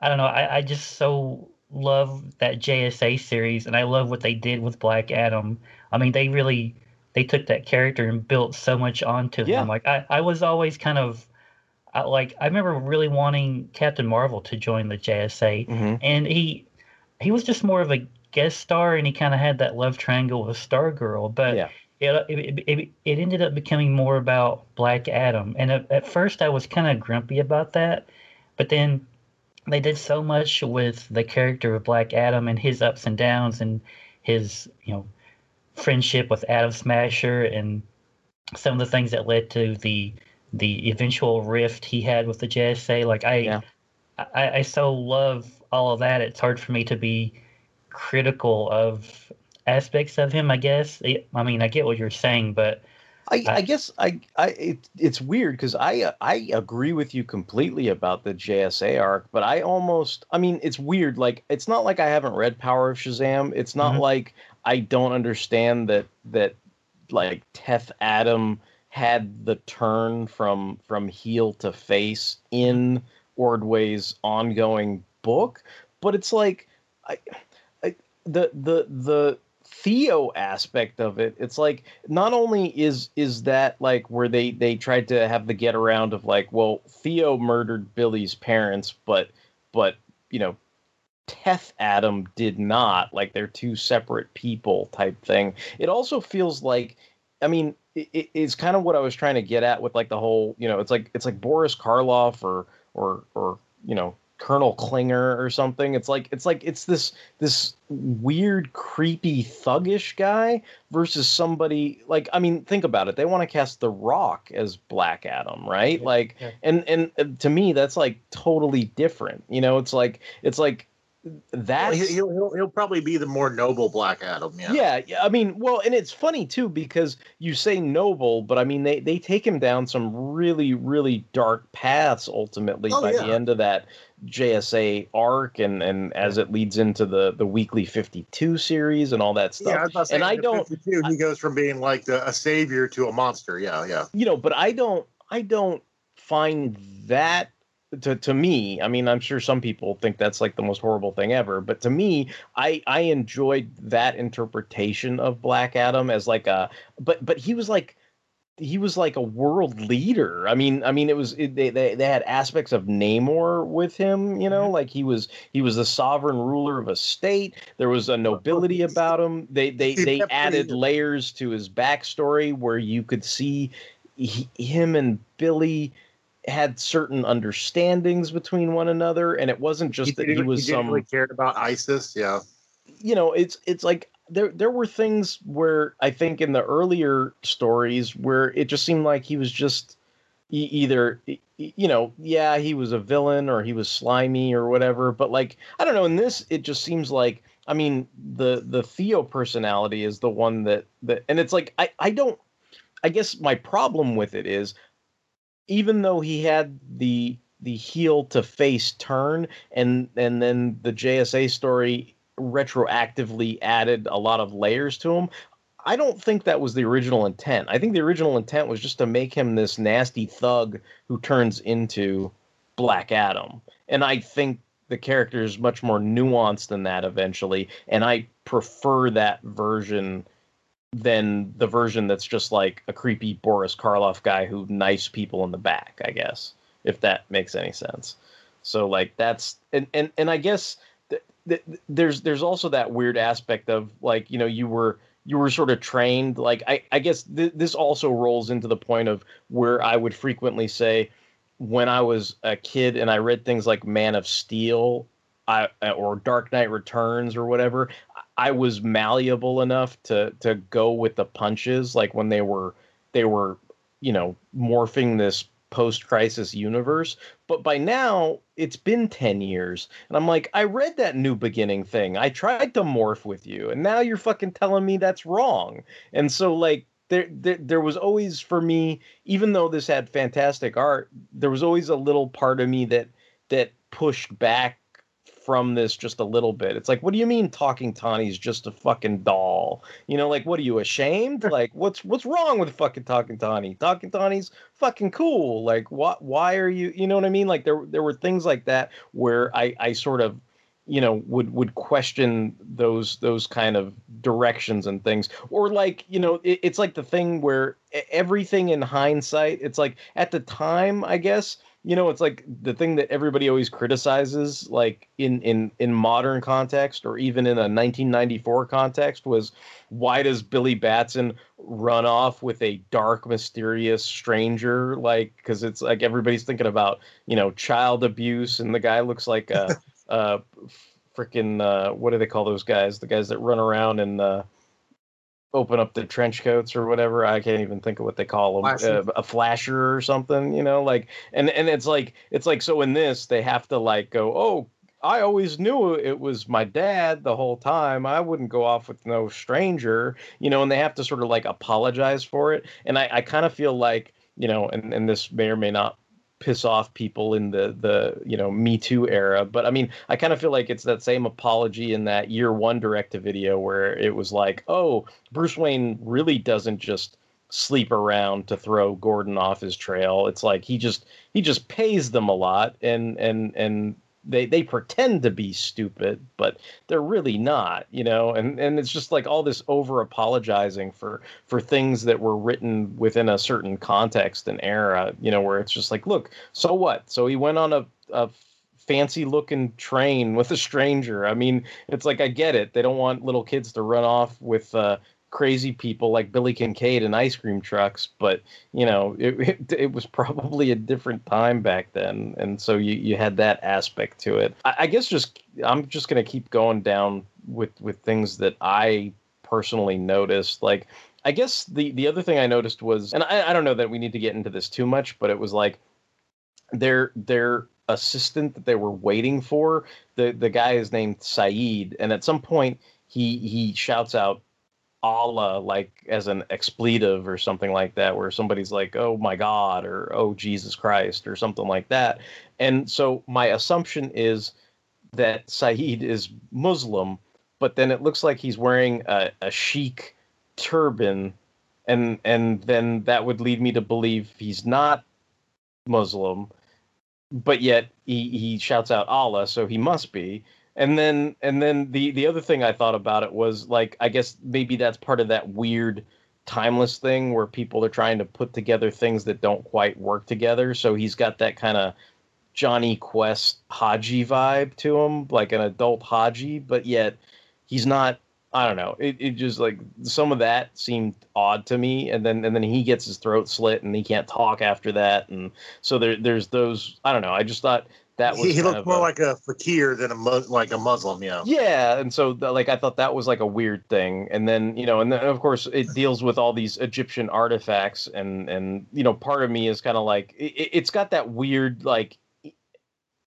I don't know. I, I just so love that JSA series, and I love what they did with Black Adam. I mean, they really they took that character and built so much onto Yeah. him. Like I, I was always kind of. I, like I remember really wanting Captain Marvel to join the JSA, Mhm. and he he was just more of a guest star, and he kind of had that love triangle with Stargirl. But Yeah. It, it, it it ended up becoming more about Black Adam, and at, at first I was kind of grumpy about that, but then they did so much with the character of Black Adam and his ups and downs and his you know friendship with Atom Smasher and some of the things that led to the the eventual rift he had with the JSA. Like I, I, I so love all of that. It's hard for me to be critical of aspects of him. I guess. I mean, I get what you're saying, but I, I guess I, I it, it's weird because I I agree with you completely about the JSA arc, but I almost I mean it's weird. Like it's not like I haven't read Power of Shazam. It's not mm-hmm. like I don't understand that that like Teth Adam had the turn from from heel to face in Ordway's ongoing book, but it's like I, I the the the Theo aspect of it, it's like not only is is that like where they they tried to have the get around of like, well, Theo murdered Billy's parents, but but you know, Teth Adam did not. Like they're two separate people type thing. It also feels like, I mean, it, it- it's kind of what I was trying to get at with like the whole, you know, it's like it's like Boris Karloff or or or you know Colonel Klinger or something. It's like it's like it's this this weird, creepy, thuggish guy versus somebody like I mean, think about it. They want to cast The Rock as Black Adam, right? Like, and and uh, to me, that's like totally different. You know, it's like it's like Well, he- he'll, he'll he'll probably be the more noble Black Adam. Yeah. yeah, yeah. I mean, well, and it's funny too because you say noble, but I mean they they take him down some really really dark paths ultimately Oh, by the end of that JSA arc and and as it leads into the the weekly 52 series and all that stuff. Yeah, I was about say, and I don't 52, he goes from being like the, a savior to a monster. Yeah, yeah. you know, but I don't I don't find that to to me, I mean, I'm sure some people think that's like the most horrible thing ever, but to me, I I enjoyed that interpretation of Black Adam as like a but but he was like he was like a world leader. I mean, I mean, it was it, they, they they had aspects of Namor with him. You know, like he was he was the sovereign ruler of a state. There was a nobility about him. They they they added layers to his backstory where you could see he, him and Billy had certain understandings between one another, and it wasn't just that he was didn't some really cared about Isis. Yeah. you know it's it's like there there were things where I think in the earlier stories where it just seemed like he was just either you know yeah he was a villain or he was slimy or whatever but like I don't know in this it just seems like I mean the the Theo personality is the one that that and it's like I I don't I guess my problem with it is even though he had the the heel to face turn and and then the JSA story retroactively added a lot of layers to him I don't think that was the original intent. I think the original intent was just to make him this nasty thug who turns into Black Adam. And I think the character is much more nuanced than that eventually, and I prefer that version than the version that's just like a creepy Boris Karloff guy who knifes people in the back, I guess, if that makes any sense. So like that's and and and I guess th- th- there's there's also that weird aspect of like you know you were you were sort of trained like I I guess th- this also rolls into the point of where I would frequently say when I was a kid and I read things like Man of Steel I, uh, or Dark Knight Returns or whatever, I was malleable enough to to go with the punches like when they were they were you know morphing this post crisis universe but by now it's been 10 years and i'm like i read that new beginning thing. I tried to morph with you and now you're fucking telling me that's wrong. And so like there, there there was always for me, even though this had fantastic art, there was always a little part of me that that pushed back from this just a little bit. It's like, what do you mean talking Tawny's just a fucking doll? You know, like what are you ashamed? like what's what's wrong with fucking talking Tawny? Talking Tawny's fucking cool. Like what why are you you know what I mean? Like there there were things like that where I I sort of you know would would question those those kind of directions and things or like you know it, it's like the thing where everything in hindsight it's like at the time i guess you know it's like the thing that everybody always criticizes like in in in modern context or even in a 1994 context was why does billy batson run off with a dark mysterious stranger? Like because it's like everybody's thinking about you know child abuse and the guy looks like a uh freaking uh what do they call those guys? The guys that run around and uh open up the trench coats or whatever i can't even think of what they call them uh, a flasher or something you know like and and it's like it's like so in this they have to like go oh I always knew it was my dad the whole time. I wouldn't go off with no stranger, you know, and they have to sort of like apologize for it. And I, I kind of feel like, you know, and, and this may or may not piss off people in the the you know me too era. But i mean i kind of feel like it's that same apology in that year one direct to video where it was like oh bruce wayne really doesn't just sleep around to throw gordon off his trail. It's like he just he just pays them a lot. And and and they they pretend to be stupid but they're really not you know? And and it's just like all this over apologizing for for things that were written within a certain context and era you know where it's just like look so what? So he went on a, a fancy looking train with a stranger. I mean it's like i get it. They don't want little kids to run off with uh crazy people like Billy Kincaid and ice cream trucks, but you know, it, it, it was probably a different time back then, and so you, you had that aspect to it. I, I guess just I'm just gonna keep going down with with things that I personally noticed. Like, I guess the the other thing I noticed was, and I, I don't know that we need to get into this too much, but it was like their their assistant that they were waiting for. The the guy is named Saeed, and at some point he he shouts out Allah like as an expletive or something like that, where somebody's like, "Oh my God" or "Oh Jesus Christ" or something like that. And so my assumption is that Saeed is Muslim, but then it looks like he's wearing a, a Sikh turban, and and then that would lead me to believe he's not Muslim, but yet he, he shouts out Allah, so he must be and then and then the the other thing I thought about it was like I guess maybe that's part of that weird timeless thing where people are trying to put together things that don't quite work together. So he's got that kind of Jonny Quest Hadji vibe to him, like an adult Hadji, but yet he's not. I don't know. It, it just like some of that seemed odd to me, and then and then he gets his throat slit and he can't talk after that, and so there there's those. I don't know. I just thought that was he, he looked more a- like a fakir than a like a Muslim. Yeah. yeah, and so the, like I thought that was like a weird thing, and then you know, and then of course it deals with all these Egyptian artifacts, and and you know, part of me is kind of like it, it's got that weird like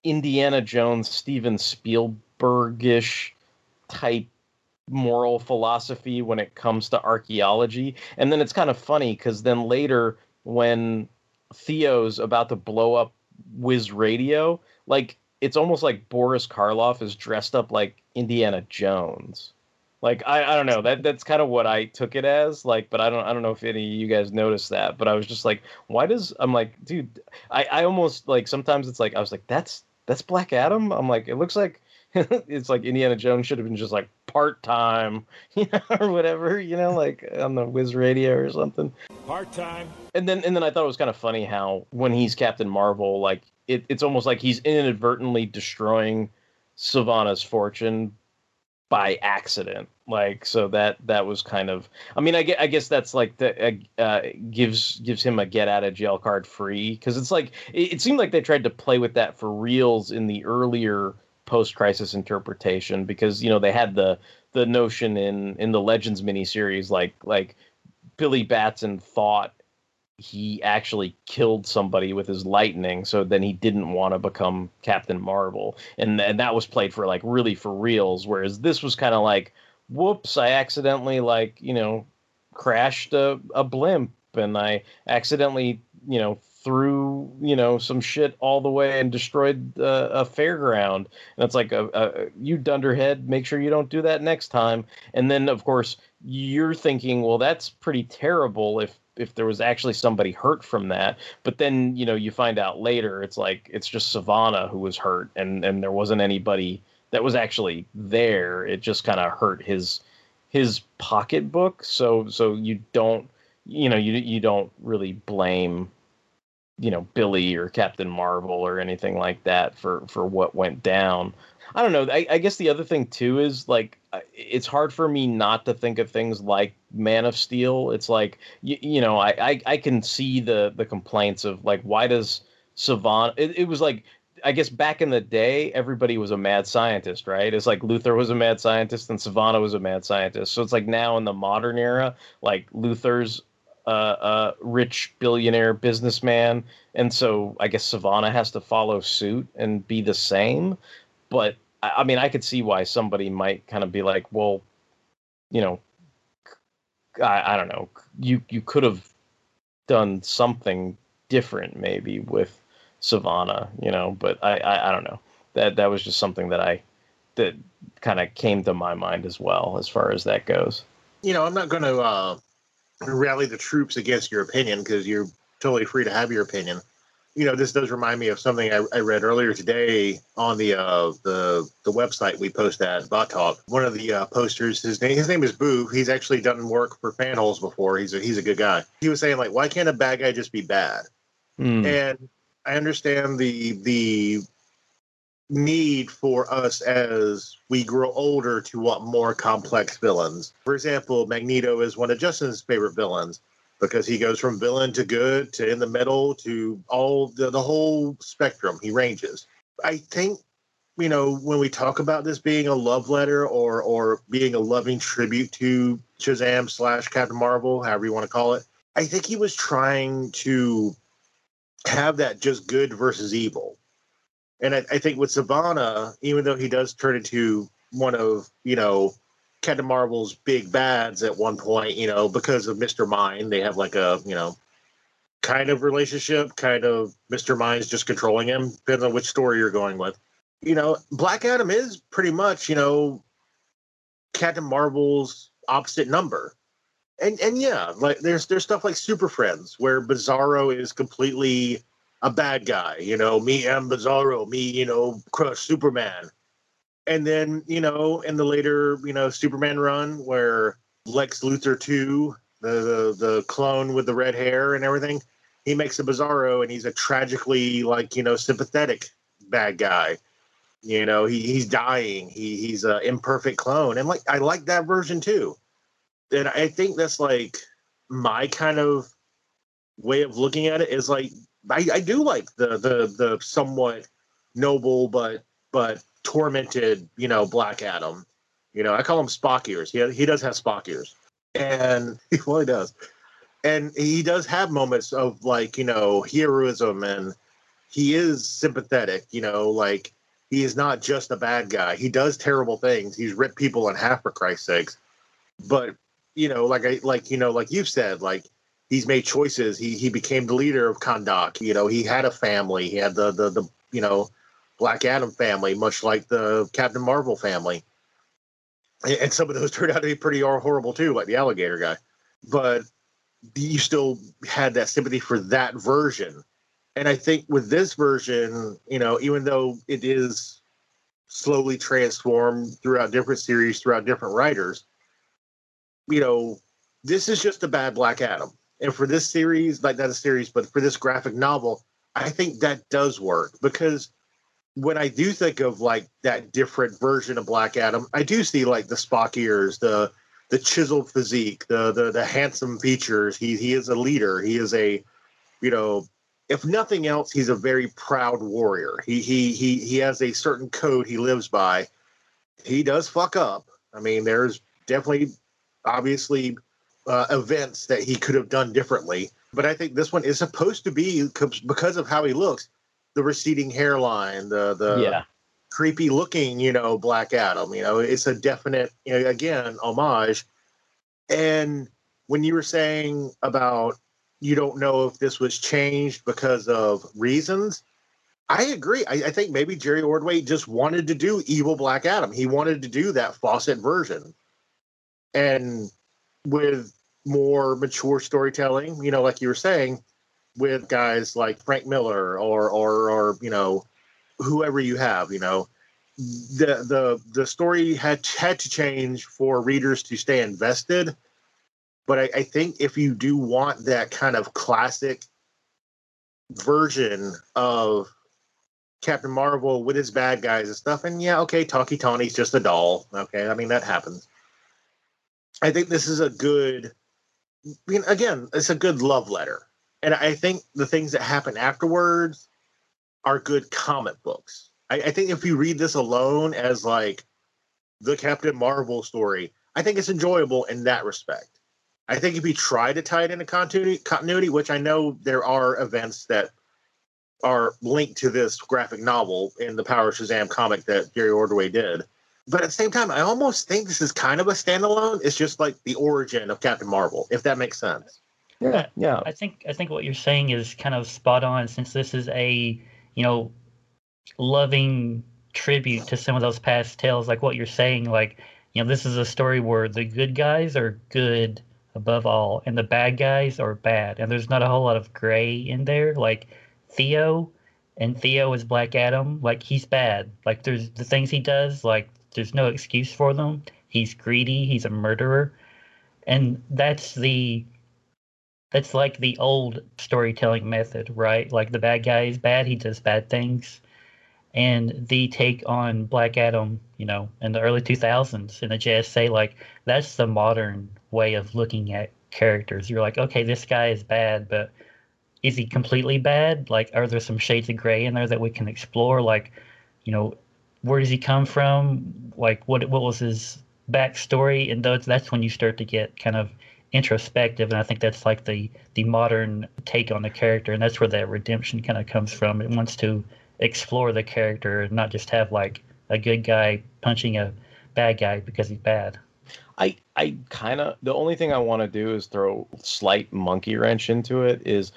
Indiana Jones, Steven Spielbergish type moral philosophy when it comes to archaeology, and then it's kind of funny because then later when Theo's about to blow up WHIZ Radio, like it's almost like Boris Karloff is dressed up like Indiana Jones. Like I, I don't know that that's kind of what I took it as like, but I don't I don't know if any of you guys noticed that, but I was just like, why does I'm like, dude, I I almost like sometimes it's like I was like that's that's Black Adam. I'm like it looks like it's like Indiana Jones should have been just like part time, you know, or whatever, you know, like on the WHIZ Radio or something. Part time. And then and then I thought it was kind of funny how when he's Captain Marvel, like it, it's almost like he's inadvertently destroying Sivana's fortune by accident. Like so that that was kind of I mean I guess, I guess that's like the uh, uh, gives gives him a get out of jail card free because it's like it, it seemed like they tried to play with that for reals in the earlier post crisis interpretation because you know they had the the notion in in the Legends miniseries like like Billy Batson thought he actually killed somebody with his lightning so then he didn't want to become captain marvel and, and that was played for like really for reals whereas this was kind of like whoops i accidentally like you know crashed a, a blimp and I accidentally, you know, threw, you know, some shit all the way and destroyed uh, a fairground. And it's like, a, a, you dunderhead, make sure you don't do that next time. And then, of course, you're thinking, well, that's pretty terrible if if there was actually somebody hurt from that. But then, you know, you find out later it's like it's just Sivana who was hurt and and there wasn't anybody that was actually there. It just kind of hurt his his pocketbook. So so you don't you know you you don't really blame you know Billy or Captain Marvel or anything like that for for what went down. I don't know. I, I guess the other thing too is like it's hard for me not to think of things like Man of Steel. It's like you, you know I, I I can see the the complaints of like why does Savant? It, it was like I guess back in the day, everybody was a mad scientist, right? It's like Luthor was a mad scientist and Sivana was a mad scientist. So it's like now in the modern era, like Luthor's a rich billionaire businessman, and so I guess Sivana has to follow suit and be the same. But I, mean, I could see why somebody might kind of be like, well, you know, I, I don't know, you you could have done something different maybe with Sivana, you know, but I, I, I don't know. That that was just something that I that kind of came to my mind as well as far as that goes. You know, I'm not going to uh, rally the troops against your opinion because you're totally free to have your opinion. You know, this does remind me of something I, I read earlier today on the uh, the the website we post at Bot Talk. One of the uh, posters, his name his name is Boo. He's actually done work for Fanholes before. He's a he's a good guy. He was saying like, why can't a bad guy just be bad? Hmm. And I understand the the need for us as we grow older to want more complex villains. For example, Magneto is one of Justin's favorite villains because he goes from villain to good to in the middle to all the, the whole spectrum. He ranges. I think you know when we talk about this being a love letter or or being a loving tribute to Shazam slash Captain Marvel, however you want to call it, I think he was trying to have that just good versus evil. And I, I think with Sivana, even though he does turn into one of, you know, Captain Marvel's big bads at one point, you know, because of Mr. Mind, they have like a, you know, kind of relationship, kind of Mr. Mind's just controlling him, depending on which story you're going with. You know, Black Adam is pretty much, you know, Captain Marvel's opposite number. And and yeah, like there's there's stuff like Super Friends where Bizarro is completely a bad guy, you know, me and Bizarro, me, you know, crush Superman. And then, you know, in the later, you know, Superman run where Lex Luthor 2, the, the the clone with the red hair and everything, he makes a Bizarro and he's a tragically like, you know, sympathetic bad guy. You know, he, he's dying. He he's an imperfect clone. And like I like that version too. And I think that's like my kind of way of looking at it is like I, I do like the the the somewhat noble but but tormented, you know, Black Adam. You know, I call him Spock ears. He he does have Spock ears, and he does, and he does have moments of like you know heroism, and he is sympathetic. You know, like he is not just a bad guy. He does terrible things. He's ripped people in half for Christ's sakes, but you know, like I like you know, like you've said, like he's made choices. He he became the leader of Kahndaq. You know, he had a family. He had the the the you know Black Adam family, much like the Captain Marvel family. And, some of those turned out to be pretty horrible too, like the alligator guy. But you still had that sympathy for that version. And I think with this version, you know, even though it is slowly transformed throughout different series, throughout different writers, you know, this is just a bad Black Adam. And for this series, like not a series, but for this graphic novel, I think that does work because when I do think of like that different version of Black Adam, I do see like the Spock ears, the the chiseled physique, the the the handsome features. He he is a leader. He is a, you know, if nothing else, he's a very proud warrior. He he he he has a certain code he lives by. He does fuck up. I mean, there's definitely obviously uh, events that he could have done differently. But I think this one is supposed to be because of how he looks, the receding hairline, the the Yeah. creepy looking, you know, Black Adam. You know, it's a definite, you know, again, homage. And when you were saying about you don't know if this was changed because of reasons, I agree. I, I think maybe Jerry Ordway just wanted to do evil Black Adam. He wanted to do that Fawcett version, and with more mature storytelling, you know, like you were saying, with guys like Frank Miller or or or you know whoever you have, you know, the the the story had had to change for readers to stay invested. But I, I think if you do want that kind of classic version of Captain Marvel with his bad guys and stuff, and yeah, okay, Tawky Tawny's just a doll. Okay, I mean that happens. I think this is a good. I mean, again, it's a good love letter, and I think the things that happen afterwards are good comic books. I, I think if you read this alone as like the Captain Marvel story, I think it's enjoyable in that respect. I think if you try to tie it into continuity, continuity, which I know there are events that are linked to this graphic novel in the Power of Shazam comic that Gary Ordway did. But at the same time, I almost think this is kind of a standalone. It's just like the origin of Captain Marvel, if that makes sense. Yeah, yeah. I think I think what you're saying is kind of spot on since this is a you know loving tribute to some of those past tales like what you're saying like you know this is a story where the good guys are good above all and the bad guys are bad. And there's not a whole lot of gray in there. Like Theo and Theo is Black Adam like he's bad. Like there's the things he does like there's no excuse for them. He's greedy. He's a murderer. And that's the that's like the old storytelling method, right? Like the bad guy is bad, he does bad things. And the take on Black Adam, you know, in the early 2000s in the JSA, like that's the modern way of looking at characters. You're like, okay, this guy is bad, but is he completely bad? Like, are there some shades of gray in there that we can explore? Like, you know, where does he come from? Like, what what was his backstory? And those that's when you start to get kind of introspective and i think that's like the the modern take on the character and that's where that redemption kind of comes from. It wants to explore the character and not just have like a good guy punching a bad guy because he's bad. I I kind of the only thing I want to do is throw slight monkey wrench into it is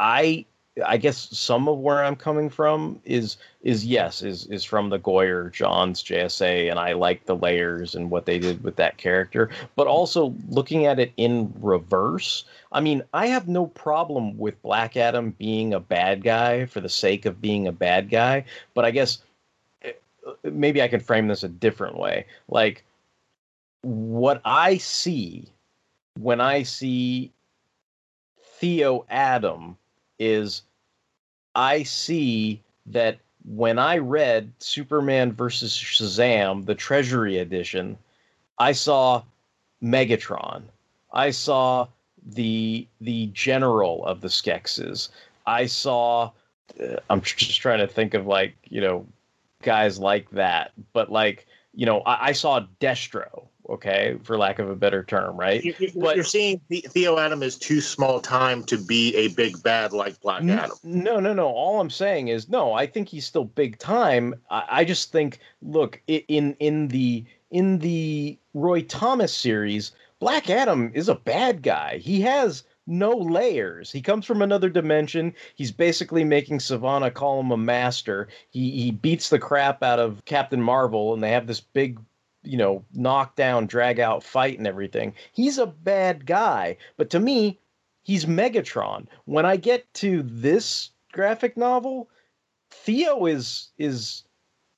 I I guess some of where I'm coming from is is yes is is from the Goyer Johns JSA and I like the layers and what they did with that character. But also looking at it in reverse I mean I have no problem with Black Adam being a bad guy for the sake of being a bad guy. But I guess eh, maybe I can frame this a different way. Like what I see when I see Theo Adam is I see that when I read Superman versus Shazam, the Treasury edition, I saw Megatron. I saw the the general of the Skeksis. I saw. Uh, I'm just trying to think of like you know guys like that, but like you know I, I saw Destro okay, for lack of a better term, right? You, you, but, you're seeing Theo Adam is too small time to be a big bad like Black Adam. No, no, no. All I'm saying is no. I think he's still big time. I, I just think, look, in in the in the Roy Thomas series, Black Adam is a bad guy. He has no layers. He comes from another dimension. He's basically making Sivana call him a master. He he beats the crap out of Captain Marvel, and they have this big you know, knock down, drag out fight and everything. He's a bad guy. But to me, he's Megatron. When I get to this graphic novel, Theo is is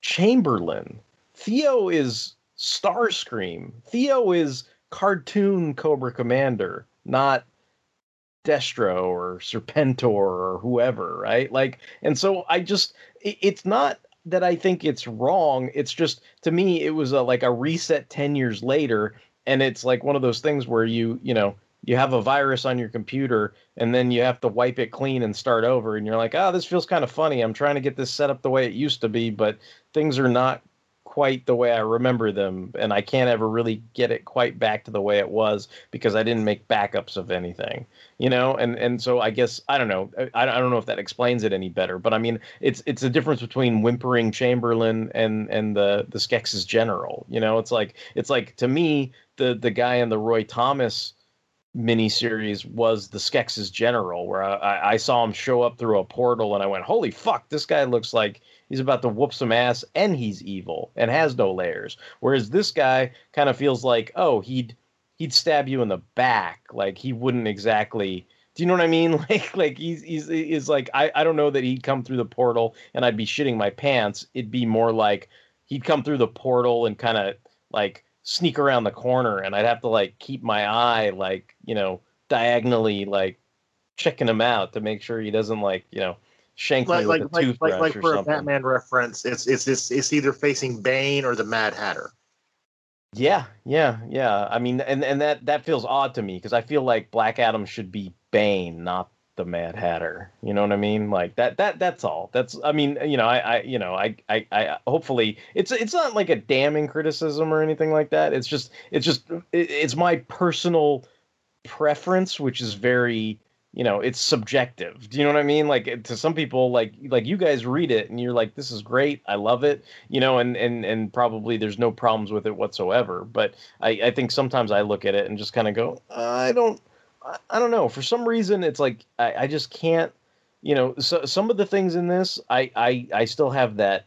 Chamberlain. Theo is Starscream. Theo is cartoon Cobra Commander, not Destro or Serpentor or whoever, right? Like, and so I just, it's not that I think it's wrong. It's just to me it was a, like a reset 10 years later and it's like one of those things where you, you know, you have a virus on your computer and then you have to wipe it clean and start over and you're like, "Oh, this feels kind of funny. I'm trying to get this set up the way it used to be, but things are not quite the way I remember them, and I can't ever really get it quite back to the way it was because I didn't make backups of anything, you know. And and so I guess I don't know. I, I don't know if that explains it any better, but I mean, it's it's a difference between whimpering Chamberlain and and the the Skeksis general. You know, it's like it's like to me the the guy in the Roy Thomas miniseries was the Skeksis General, where I, I- I saw him show up through a portal, and I went, "Holy fuck! This guy looks like he's about to whoop some ass, and he's evil and has no layers." Whereas this guy kind of feels like, oh, he'd he'd stab you in the back, like he wouldn't exactly. Do you know what I mean? Like, like he's he's is like I I don't know that he'd come through the portal and I'd be shitting my pants. It'd be more like he'd come through the portal and kind of like sneak around the corner, and I'd have to like keep my eye like you know diagonally like checking him out to make sure he doesn't like you know Like like with a like, toothbrush like, like or for a. Batman reference, it's it's it's it's either facing Bane or the Mad Hatter. Yeah, yeah, yeah. I mean, and and that that feels odd to me because I feel like Black Adam should be Bane, not the Mad Hatter. You know what I mean? Like that that that's all. That's I mean, you know, I I you know, I I, I hopefully it's it's not like a damning criticism or anything like that. It's just it's just it, it's my personal preference, which is very you know it's subjective. Do you know what i mean? Like to some people like like you guys read it and you're like this is great. I love it you know and and and probably there's no problems with it whatsoever. But i i think sometimes i look at it and just kind of go i don't I, don't know. For some reason it's like i, I just can't you know so, some of the things in this I, I i still have that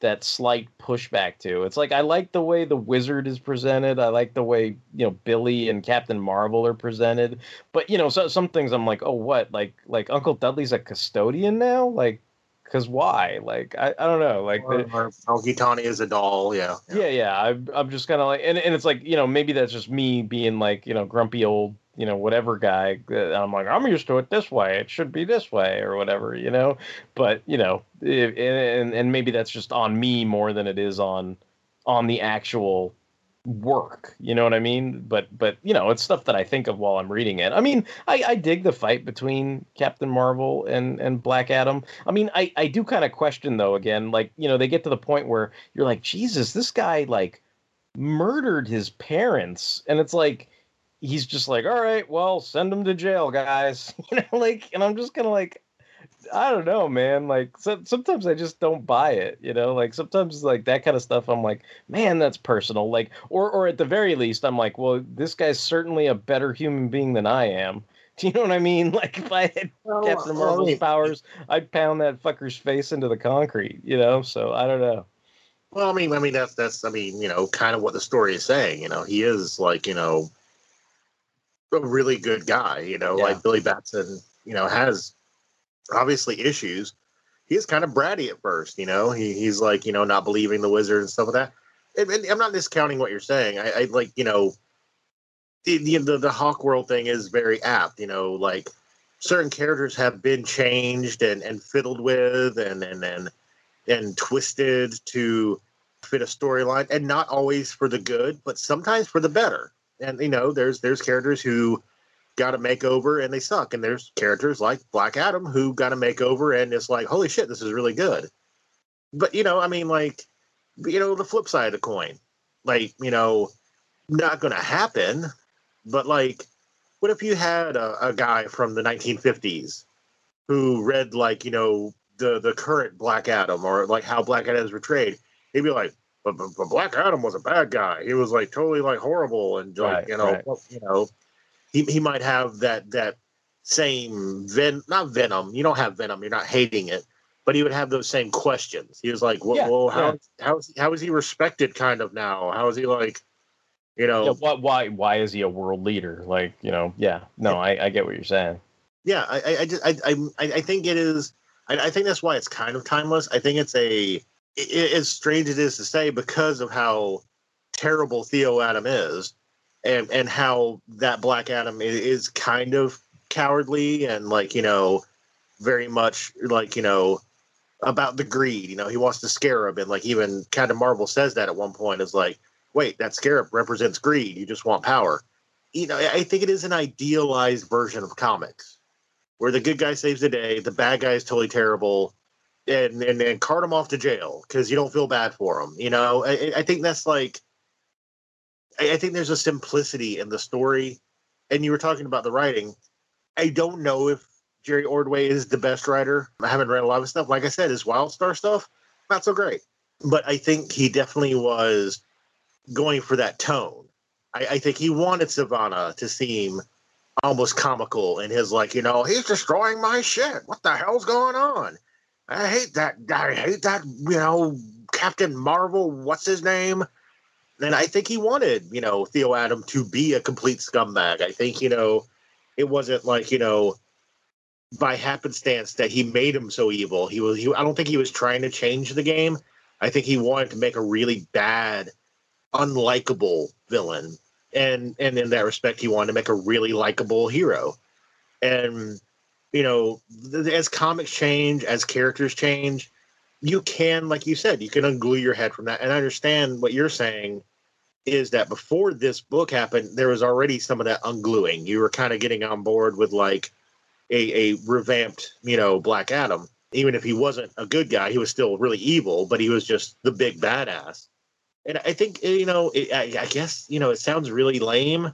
that slight pushback to it's like i like the way the wizard is presented i like the way you know billy and captain marvel are presented but you know so, some things i'm like oh what like like uncle dudley's a custodian now like because why like I, I don't know like Or, the, or Ogitani is a doll. Yeah. yeah, yeah. I'm, I'm just kind of like, and, and it's like, you know, maybe that's just me being like, you know, grumpy old, you know, whatever guy. Uh, I'm like, I'm used to it this way. It should be this way or whatever, you know. But you know, if, and and maybe that's just on me more than it is on on the actual work. You know what I mean? But but you know, it's stuff that I think of while I'm reading it. I mean, I, I dig the fight between Captain Marvel and and Black Adam. I mean, I I do kind of question though. Again, like you know, they get to the point where you're like, Jesus, this guy like murdered his parents, and it's like he's just like, all right, well, send him to jail, guys. You know, like, and I'm just kind of like. I don't know, man. Like so, sometimes I just don't buy it, you know. Like sometimes like that kind of stuff, I'm like, man, that's personal. Like, or or at the very least, I'm like, well, this guy's certainly a better human being than I am. Do you know what I mean? Like if I had oh, Captain well, I Marvel's mean- powers, I'd pound that fucker's face into the concrete, you know. So I don't know. Well, I mean, I mean that's that's I mean, you know, kind of what the story is saying. You know, he is like you know a really good guy. You know, Yeah. like Billy Batson. You know, has obviously issues. He is kind of bratty at first. You know, he he's like you know not believing the wizard and stuff like that. And, and I'm not discounting what you're saying. I, I like you know the, the the Hawk World thing is very apt. You know, like certain characters have been changed and and fiddled with and and and and twisted to fit a storyline and not always for the good but sometimes for the better and you know there's there's characters who got a makeover and they suck. And there's characters like black adam who got a makeover and it's like holy shit this is really good. But you know i mean like you know the flip side of the coin like you know not gonna happen but like what if you had a, a guy from the 1950s who read like you know the the current Black Adam or like how Black Adam is portrayed, he'd be like, but, but, but Black Adam was a bad guy. He was like totally like horrible and like Right, you know right. well, you know he he might have that that same ven not venom. You don't have venom. You're not hating it. But he would have those same questions. He was like, "Well, Yeah, well how yeah. how is how is he respected? Kind of now. How is he like, you know? Yeah, why why why is he a world leader? Like you know, yeah. No, I, I get what you're saying. yeah i i, I just I, I i think it is I, I think that's why it's kind of timeless i think it's a i i- as strange it is to say because of how terrible theo adam is and and how that black adam is kind of cowardly and like you know very much like you know about the greed you know he wants to scarab and like even captain marvel says that at one point is like wait that scarab represents greed. You just want power. You know I think it is an idealized version of comics where the good guy saves the day, the bad guy is totally terrible, and and, and cart them off to jail because you don't feel bad for them. You know, I, I- think that's like, I, I think there's a simplicity in the story, and you were talking about the writing. I don't know if Jerry Ordway is the best writer. I haven't read a lot of stuff. Like I said, his Wildstar stuff not so great, but I think he definitely was going for that tone. I, I think he wanted Sivana to seem almost comical in his like, you know, he's destroying my shit. What the hell's going on? I hate that. I hate that. You know, Captain Marvel. What's his name? And I think he wanted, you know, Theo Adam to be a complete scumbag. I think, you know, it wasn't like, you know, by happenstance that he made him so evil. He was. He, I don't think he was trying to change the game. I think he wanted to make a really bad, unlikable villain, and and in that respect, he wanted to make a really likable hero. And you know, as comics change, as characters change, you can, like you said, you can unglue your head from that. And I understand what you're saying is that before this book happened, there was already some of that ungluing. You were kind of getting on board with like a, a revamped, you know, Black Adam. Even if he wasn't a good guy, he was still really evil, but he was just the big badass. And I think, eh, you know, it, I, I guess, you know, it sounds really lame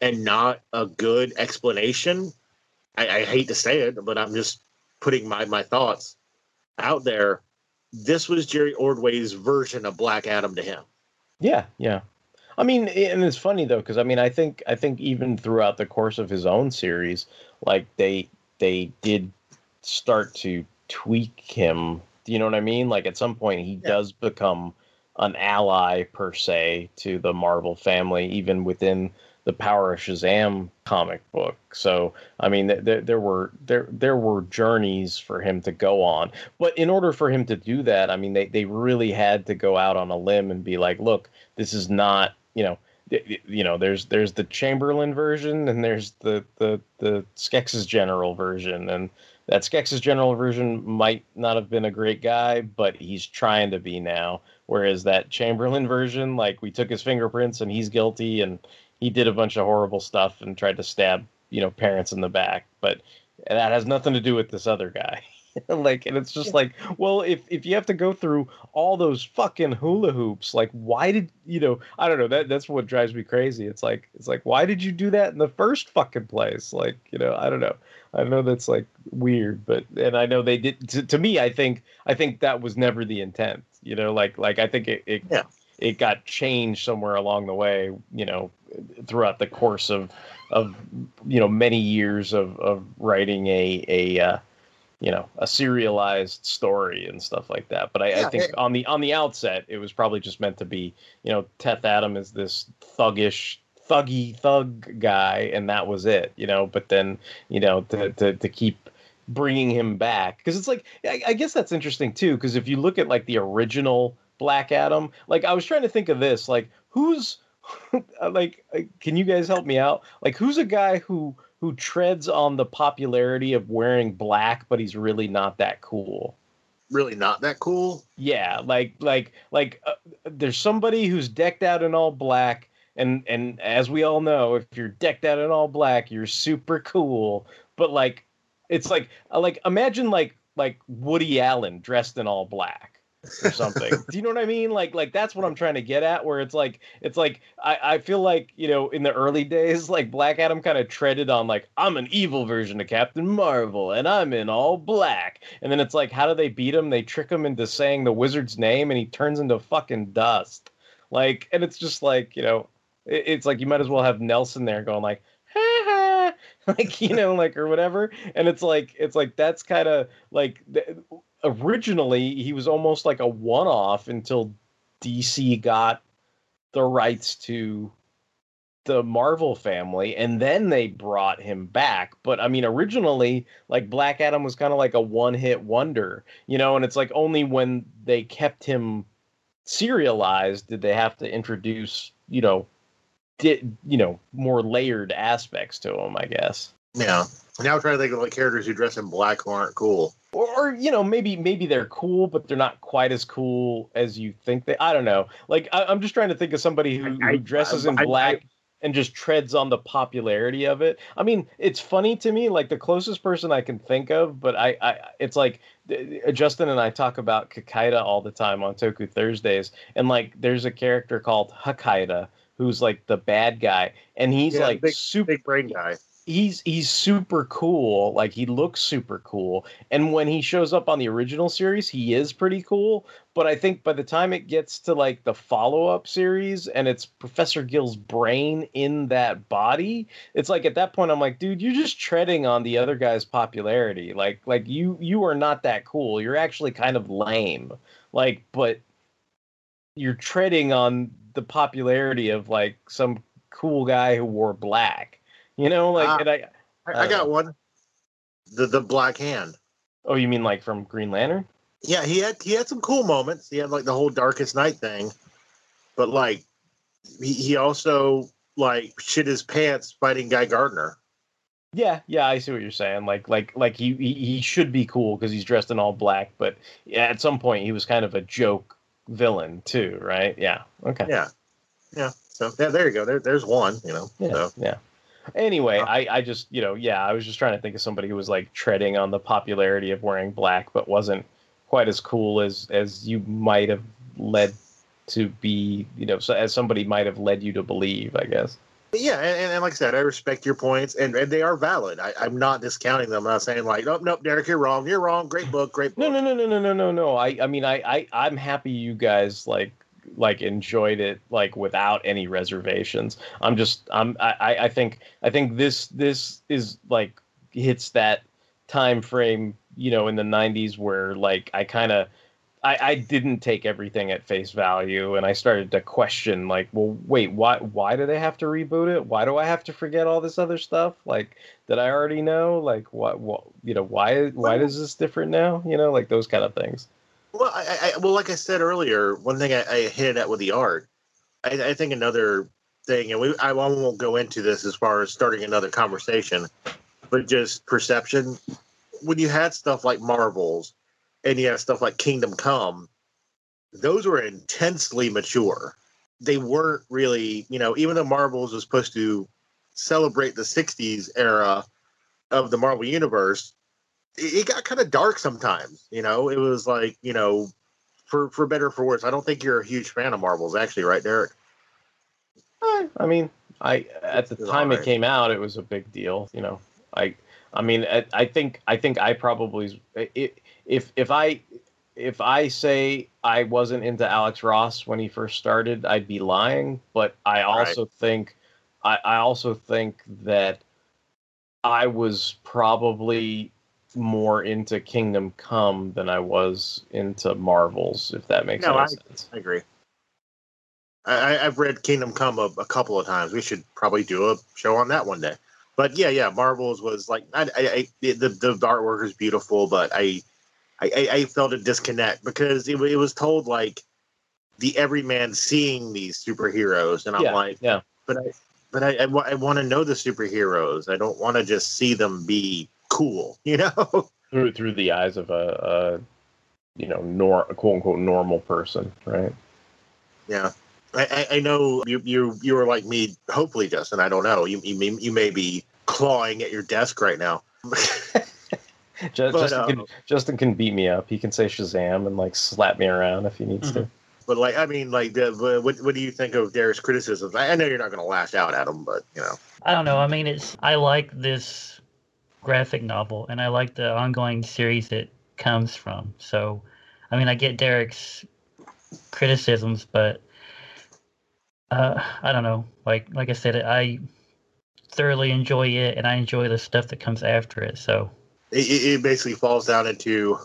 and not a good explanation. I, I hate to say it, but I'm just putting my, my thoughts out there. This was Jerry Ordway's version of Black Adam to him. Yeah, yeah. I mean, and it's funny though, because I mean, I think I think even throughout the course of his own series, like they they did start to tweak him. Do you know what I mean? Like at some point, he does become an ally per se to the Marvel family, even within the Power of Shazam comic book. So, I mean, there there were there there were journeys for him to go on, but in order for him to do that, I mean, they they really had to go out on a limb and be like, look, this is not, you know. You know, there's there's the Chamberlain version and there's the the the Skex's General version, and that Skex's General version might not have been a great guy, but he's trying to be now. Whereas that Chamberlain version, like we took his fingerprints and he's guilty and he did a bunch of horrible stuff and tried to stab, you know, parents in the back. But that has nothing to do with this other guy. like and it's just like well if if you have to go through all those fucking hula hoops like why did you know i don't know that that's what drives me crazy it's like it's like why did you do that in the first fucking place like you know i don't know i know that's like weird but and i know they did to, to me i think i think that was never the intent you know like like i think it, it yeah it got changed somewhere along the way you know throughout the course of of you know many years of of writing a a uh, you know a serialized story and stuff like that. But I, I think it- on the on the outset it was probably just meant to be you know Teth Adam is this thuggish thuggy thug guy and that was it you know? But then you know to to, to keep bringing him back because it's like I, I guess that's interesting too because if you look at like the original Black Adam. Like I was trying to think of this like who's like uh, can you guys help me out? Like who's a guy who who treads on the popularity of wearing black but he's really not that cool? Really not that cool. yeah like like like uh, there's somebody who's decked out in all black and and as we all know if you're decked out in all black you're super cool. But like it's like uh, like imagine like like woody allen dressed in all black or something. Do you know what i mean? Like like that's what i'm trying to get at where it's like it's like i i feel like you know in the early days like black adam kind of treaded on like i'm an evil version of captain marvel and i'm in all black. And then it's like how do they beat him? They trick him into saying the wizard's name and he turns into fucking dust. Like and it's just like you know it, it's like you might as well have nelson there going like like you know like or whatever. And it's like it's like that's kind of like originally he was almost like a one-off until dc got the rights to the marvel family and then they brought him back but i mean originally like black adam was kind of like a one-hit wonder you know and it's like only when they kept him serialized did they have to introduce you know did you know more layered aspects to him i guess Yeah. Now I'm trying to think of like characters who dress in black who aren't cool. or, or you know maybe maybe they're cool but they're not quite as cool as you think they i don't know like I, i'm just trying to think of somebody who, I- who dresses in I- I- black and just treads on the popularity of it i mean it's funny to me like the closest person i can think of but i, I it's like uh, justin and i talk about Kikaider all the time on toku thursdays and like there's a character called Hakaider who's like the bad guy and he's Yeah, like big- super Big brain guy. He's he's super cool. Like he looks super cool, and when he shows up on the original series, he is pretty cool. But I think by the time it gets to like the follow up series, and it's Professor Gill's brain in that body, it's like at that point I'm like, dude, you're just treading on the other guy's popularity. Like like you you are not that cool. You're actually kind of lame. Like, but you're treading on the popularity of like some cool guy who wore black. You know, like Ah, and I, I, I got one. The the Black Hand. Oh, you mean like from Green Lantern? Yeah, he had he had some cool moments. He had like the whole Darkest Night thing, but like he, he also like shit his pants fighting Guy Gardner. Yeah, yeah, I see what you're saying. Like, like, like he he, he should be cool because he's dressed in all black, but yeah, at some point he was kind of a joke villain too, right? Yeah. Okay. Yeah, yeah. So yeah, there you go. There, there's one. You know. Yeah. So Yeah. Anyway, I, I just you know yeah I was just trying to think of somebody who was like treading on the popularity of wearing black, but wasn't quite as cool as as you might have led to be you know so as somebody might have led you to believe I guess. Yeah, and, and like I said, I respect your points, and, and they are valid. I, I'm not discounting them. I'm not saying like, nope, nope, Derek, you're wrong. You're wrong. Great book, great book. No, no, no, no, no, no, no, no. I, I mean, I, I, I'm happy you guys like, like enjoyed it like without any reservations. I'm just, I'm, I, I think, I think this, this is like hits that time frame, you know, in the '90s where like I kind of. I, I didn't take everything at face value, and I started to question, like, well, wait, why? Why do they have to reboot it? Why do I have to forget all this other stuff, like that I already know? Like, what? What? You know, why? Why is this different now? You know, like those kind of things. Well, I, I well, like I said earlier, one thing I, I hit at with the art, I, I think another thing, and we I won't go into this as far as starting another conversation, but just perception. When you had stuff like Marvels, and you had stuff like Kingdom Come, those were intensely mature. They weren't really, you know, even though Marvels was supposed to celebrate the '60s era of the Marvel universe, it it got kind of dark sometimes. You know, it was like you know, for for better or for worse. I don't think you're a huge fan of Marvels, actually, right, Derek? Eh, I mean, I at the time it came out, it was a big deal. You know, I, I mean, I, I think I think I probably i- if if I if I say I wasn't into Alex Ross when he first started, I'd be lying. But I Right. also think I, I also think that I was probably more into Kingdom Come than I was into Marvels, if that makes No, any I- sense. I agree. I, I- I've read Kingdom Come a, a couple of times. We should probably do a show on that one day. But yeah, yeah, Marvels was like I, I, I the the artwork is beautiful, but I, I, I- I felt a disconnect because it, it was told like the everyman seeing these superheroes, and I'm yeah, like, yeah. but I, but I, I, want to know the superheroes. I don't want to just see them be cool, you know? through through the eyes of a, a you know nor quote unquote normal person, right? Yeah. I, I, I know you, you you were like me. Hopefully, Justin. I don't know. You you may, you may be clawing at your desk right now. Just, But, Justin, uh, can, Justin can beat me up. He can say Shazam and like slap me around if he needs to. But like, I mean, like, the, the- what what do you think of Derek's criticisms? I, I know you're not going to lash out at him, but you know, I don't know. I mean, it's I like this graphic novel, and I like the ongoing series it comes from. So, I mean, I get Derek's criticisms, but uh, I don't know. Like like I said, I thoroughly enjoy it, and I enjoy the stuff that comes after it. So, it, it it basically falls down into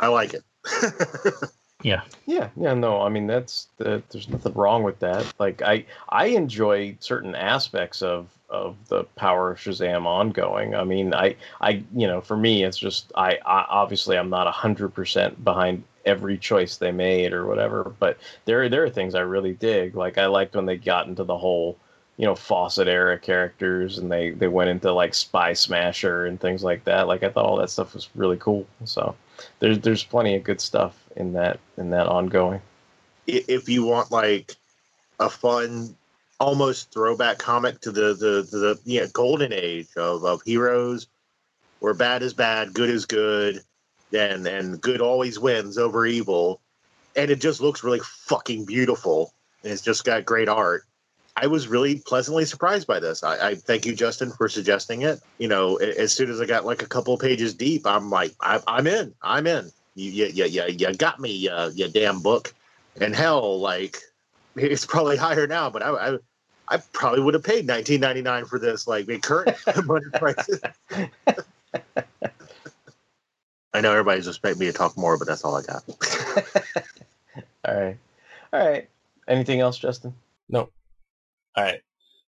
I like it. yeah. Yeah, yeah, no, I mean that's that, there's nothing wrong with that. Like I I enjoy certain aspects of of the Power of Shazam ongoing. I mean, I I you know, for me it's just I, I obviously I'm not 100% behind every choice they made or whatever, but there there are things I really dig. Like I liked when they got into the whole you know Fawcett era characters and they they went into like Spy Smasher and things like that. Like I thought all that stuff was really cool. So there's there's plenty of good stuff in that in that ongoing. If you want like a fun, almost throwback comic to the the the, the yeah, golden age of of heroes, where bad is bad, good is good, and and good always wins over evil, and it just looks really fucking beautiful. And it's just got great art. I was really pleasantly surprised by this. I, I thank you, Justin, for suggesting it. You know, as soon as I got like a couple of pages deep, I'm like, I, I'm in. I'm in. You, you, you, you, you got me, uh, you damn book. And hell, like, it's probably higher now, but I, I, I probably would have paid 19.99 for this, like in current money prices. I know everybody's expecting me to talk more, but that's all I got. All right. All right. Anything else, Justin? No. All right.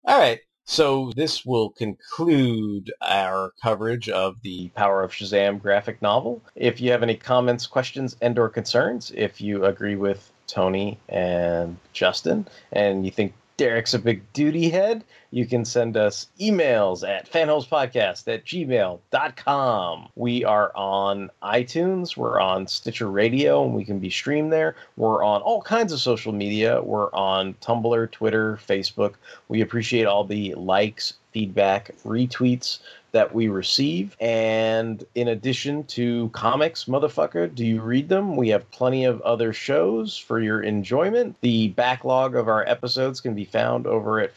All right. So this will conclude our coverage of the Power of Shazam graphic novel. If you have any comments, questions, and or concerns, if you agree with Tony and Justin and you think Derek's a big duty head, you can send us emails at fanholespodcast at gmail.com. We are on iTunes, we're on Stitcher Radio, and we can be streamed there. We're on all kinds of social media. We're on Tumblr, Twitter, Facebook. We appreciate all the likes, feedback, retweets that we receive. And in addition to comics, motherfucker, do you read them? We have plenty of other shows for your enjoyment. The backlog of our episodes can be found over at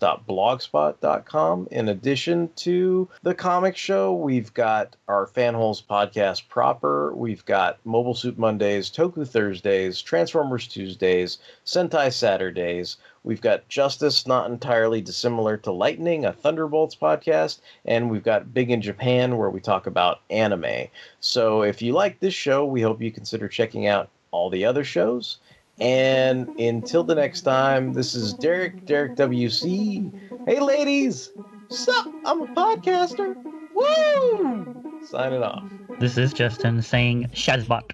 fanholespodcast.blogspot.com. In addition to the comic show, we've got our Fanholes podcast proper. We've got Mobile Suit Mondays, Toku Thursdays, Transformers Tuesdays, Sentai Saturdays. We've got Justice, not entirely dissimilar to Lightning, a Thunderbolts podcast, and we've got Big in Japan, where we talk about anime. So if you like this show, we hope you consider checking out all the other shows. And until the next time, this is Derek, Derek WC. Hey, ladies, sup? I'm a podcaster. Woo! Signing off. This is Justin saying Shazbot.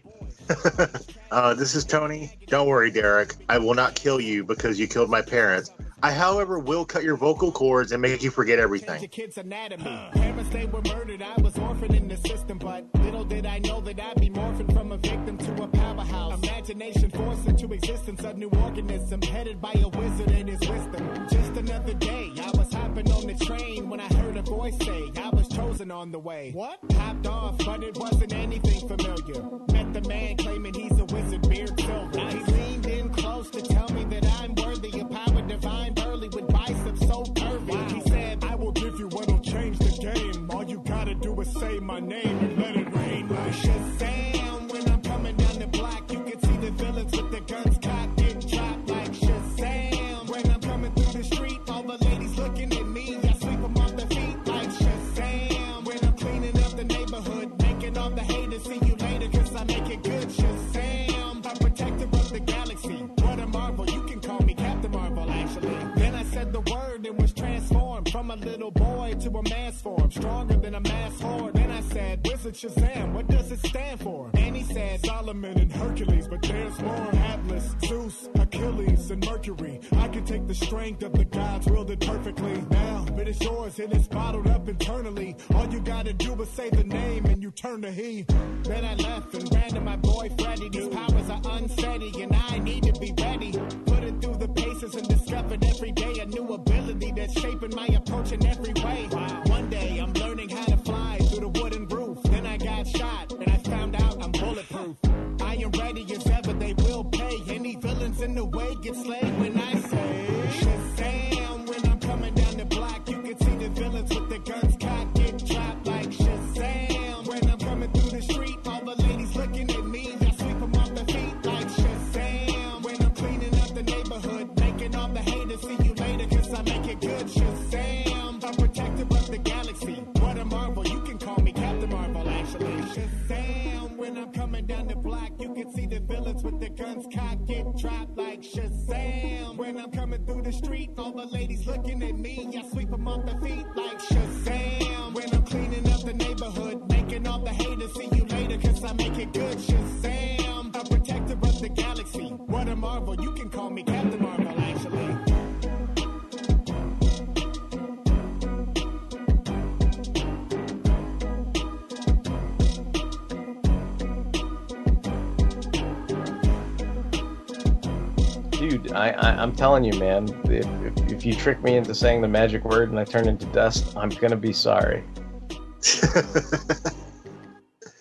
Uh, this is Tony. Don't worry, Derek. I will not kill you because you killed my parents. I, however, will cut your vocal cords and make you forget everything. Kids anatomy. Parents they were murdered. I was orphaned in the system, but little did I know that I'd be morphing from a victim to a powerhouse. Imagination forced into existence a new organism headed by a wizard and his wisdom. Just another day, I was hopping on the train when I heard a voice say I was chosen on the way. What? Hopped off, but it wasn't anything familiar. Met the man claiming he's a wizard, beard silver. He leaned in close to tell me that I'm worthy of power divine, burly with biceps so curvy. He said, I will give you what'll change the game. All you gotta do is say my name make it good Shazam. I'm protector of the galaxy. What a marvel, you can call me Captain Marvel, actually. Then I said the word and was transformed from a little boy to a mass form, stronger than a mass horde. Then I said, Wizard Shazam, what does it stand for? And he said, Solomon and Hercules, but there's more. Atlas, Zeus, Achilles, and Mercury. I can take the strength of the gods, wield it perfectly. But it's yours and it's bottled up internally. All you gotta do is say the name and you turn to he. Then I left and ran to my boy Freddy. These powers are unsteady and I need to be ready. Put it through the paces and discovered every day a new ability that's shaping my approach in every way. One day I'm learning how to fly through the wooden roof. Then I got shot and I found out I'm bulletproof. I am ready as ever, they will pay. Any villains in the way get slayed when with the guns cocked get dropped like Shazam. When I'm coming through the street, all the ladies looking at me, I sweep them off their feet like Shazam. When I'm cleaning up the neighborhood, making all the haters see you later, cause I make it good Shazam. A protector of the galaxy. What a marvel, you can call me Dude, I, I, I'm telling you, man, if, if, if you trick me into saying the magic word and I turn into dust, I'm gonna be sorry. it's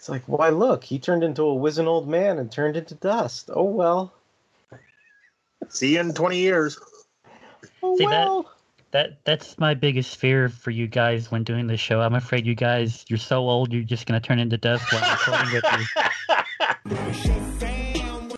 like, why look, he turned into a wizened old man and turned into dust. Oh well. See you in 20 years. Oh, See that that that's my biggest fear for you guys when doing this show. I'm afraid you guys you're so old you're just gonna turn into dust while recording with me.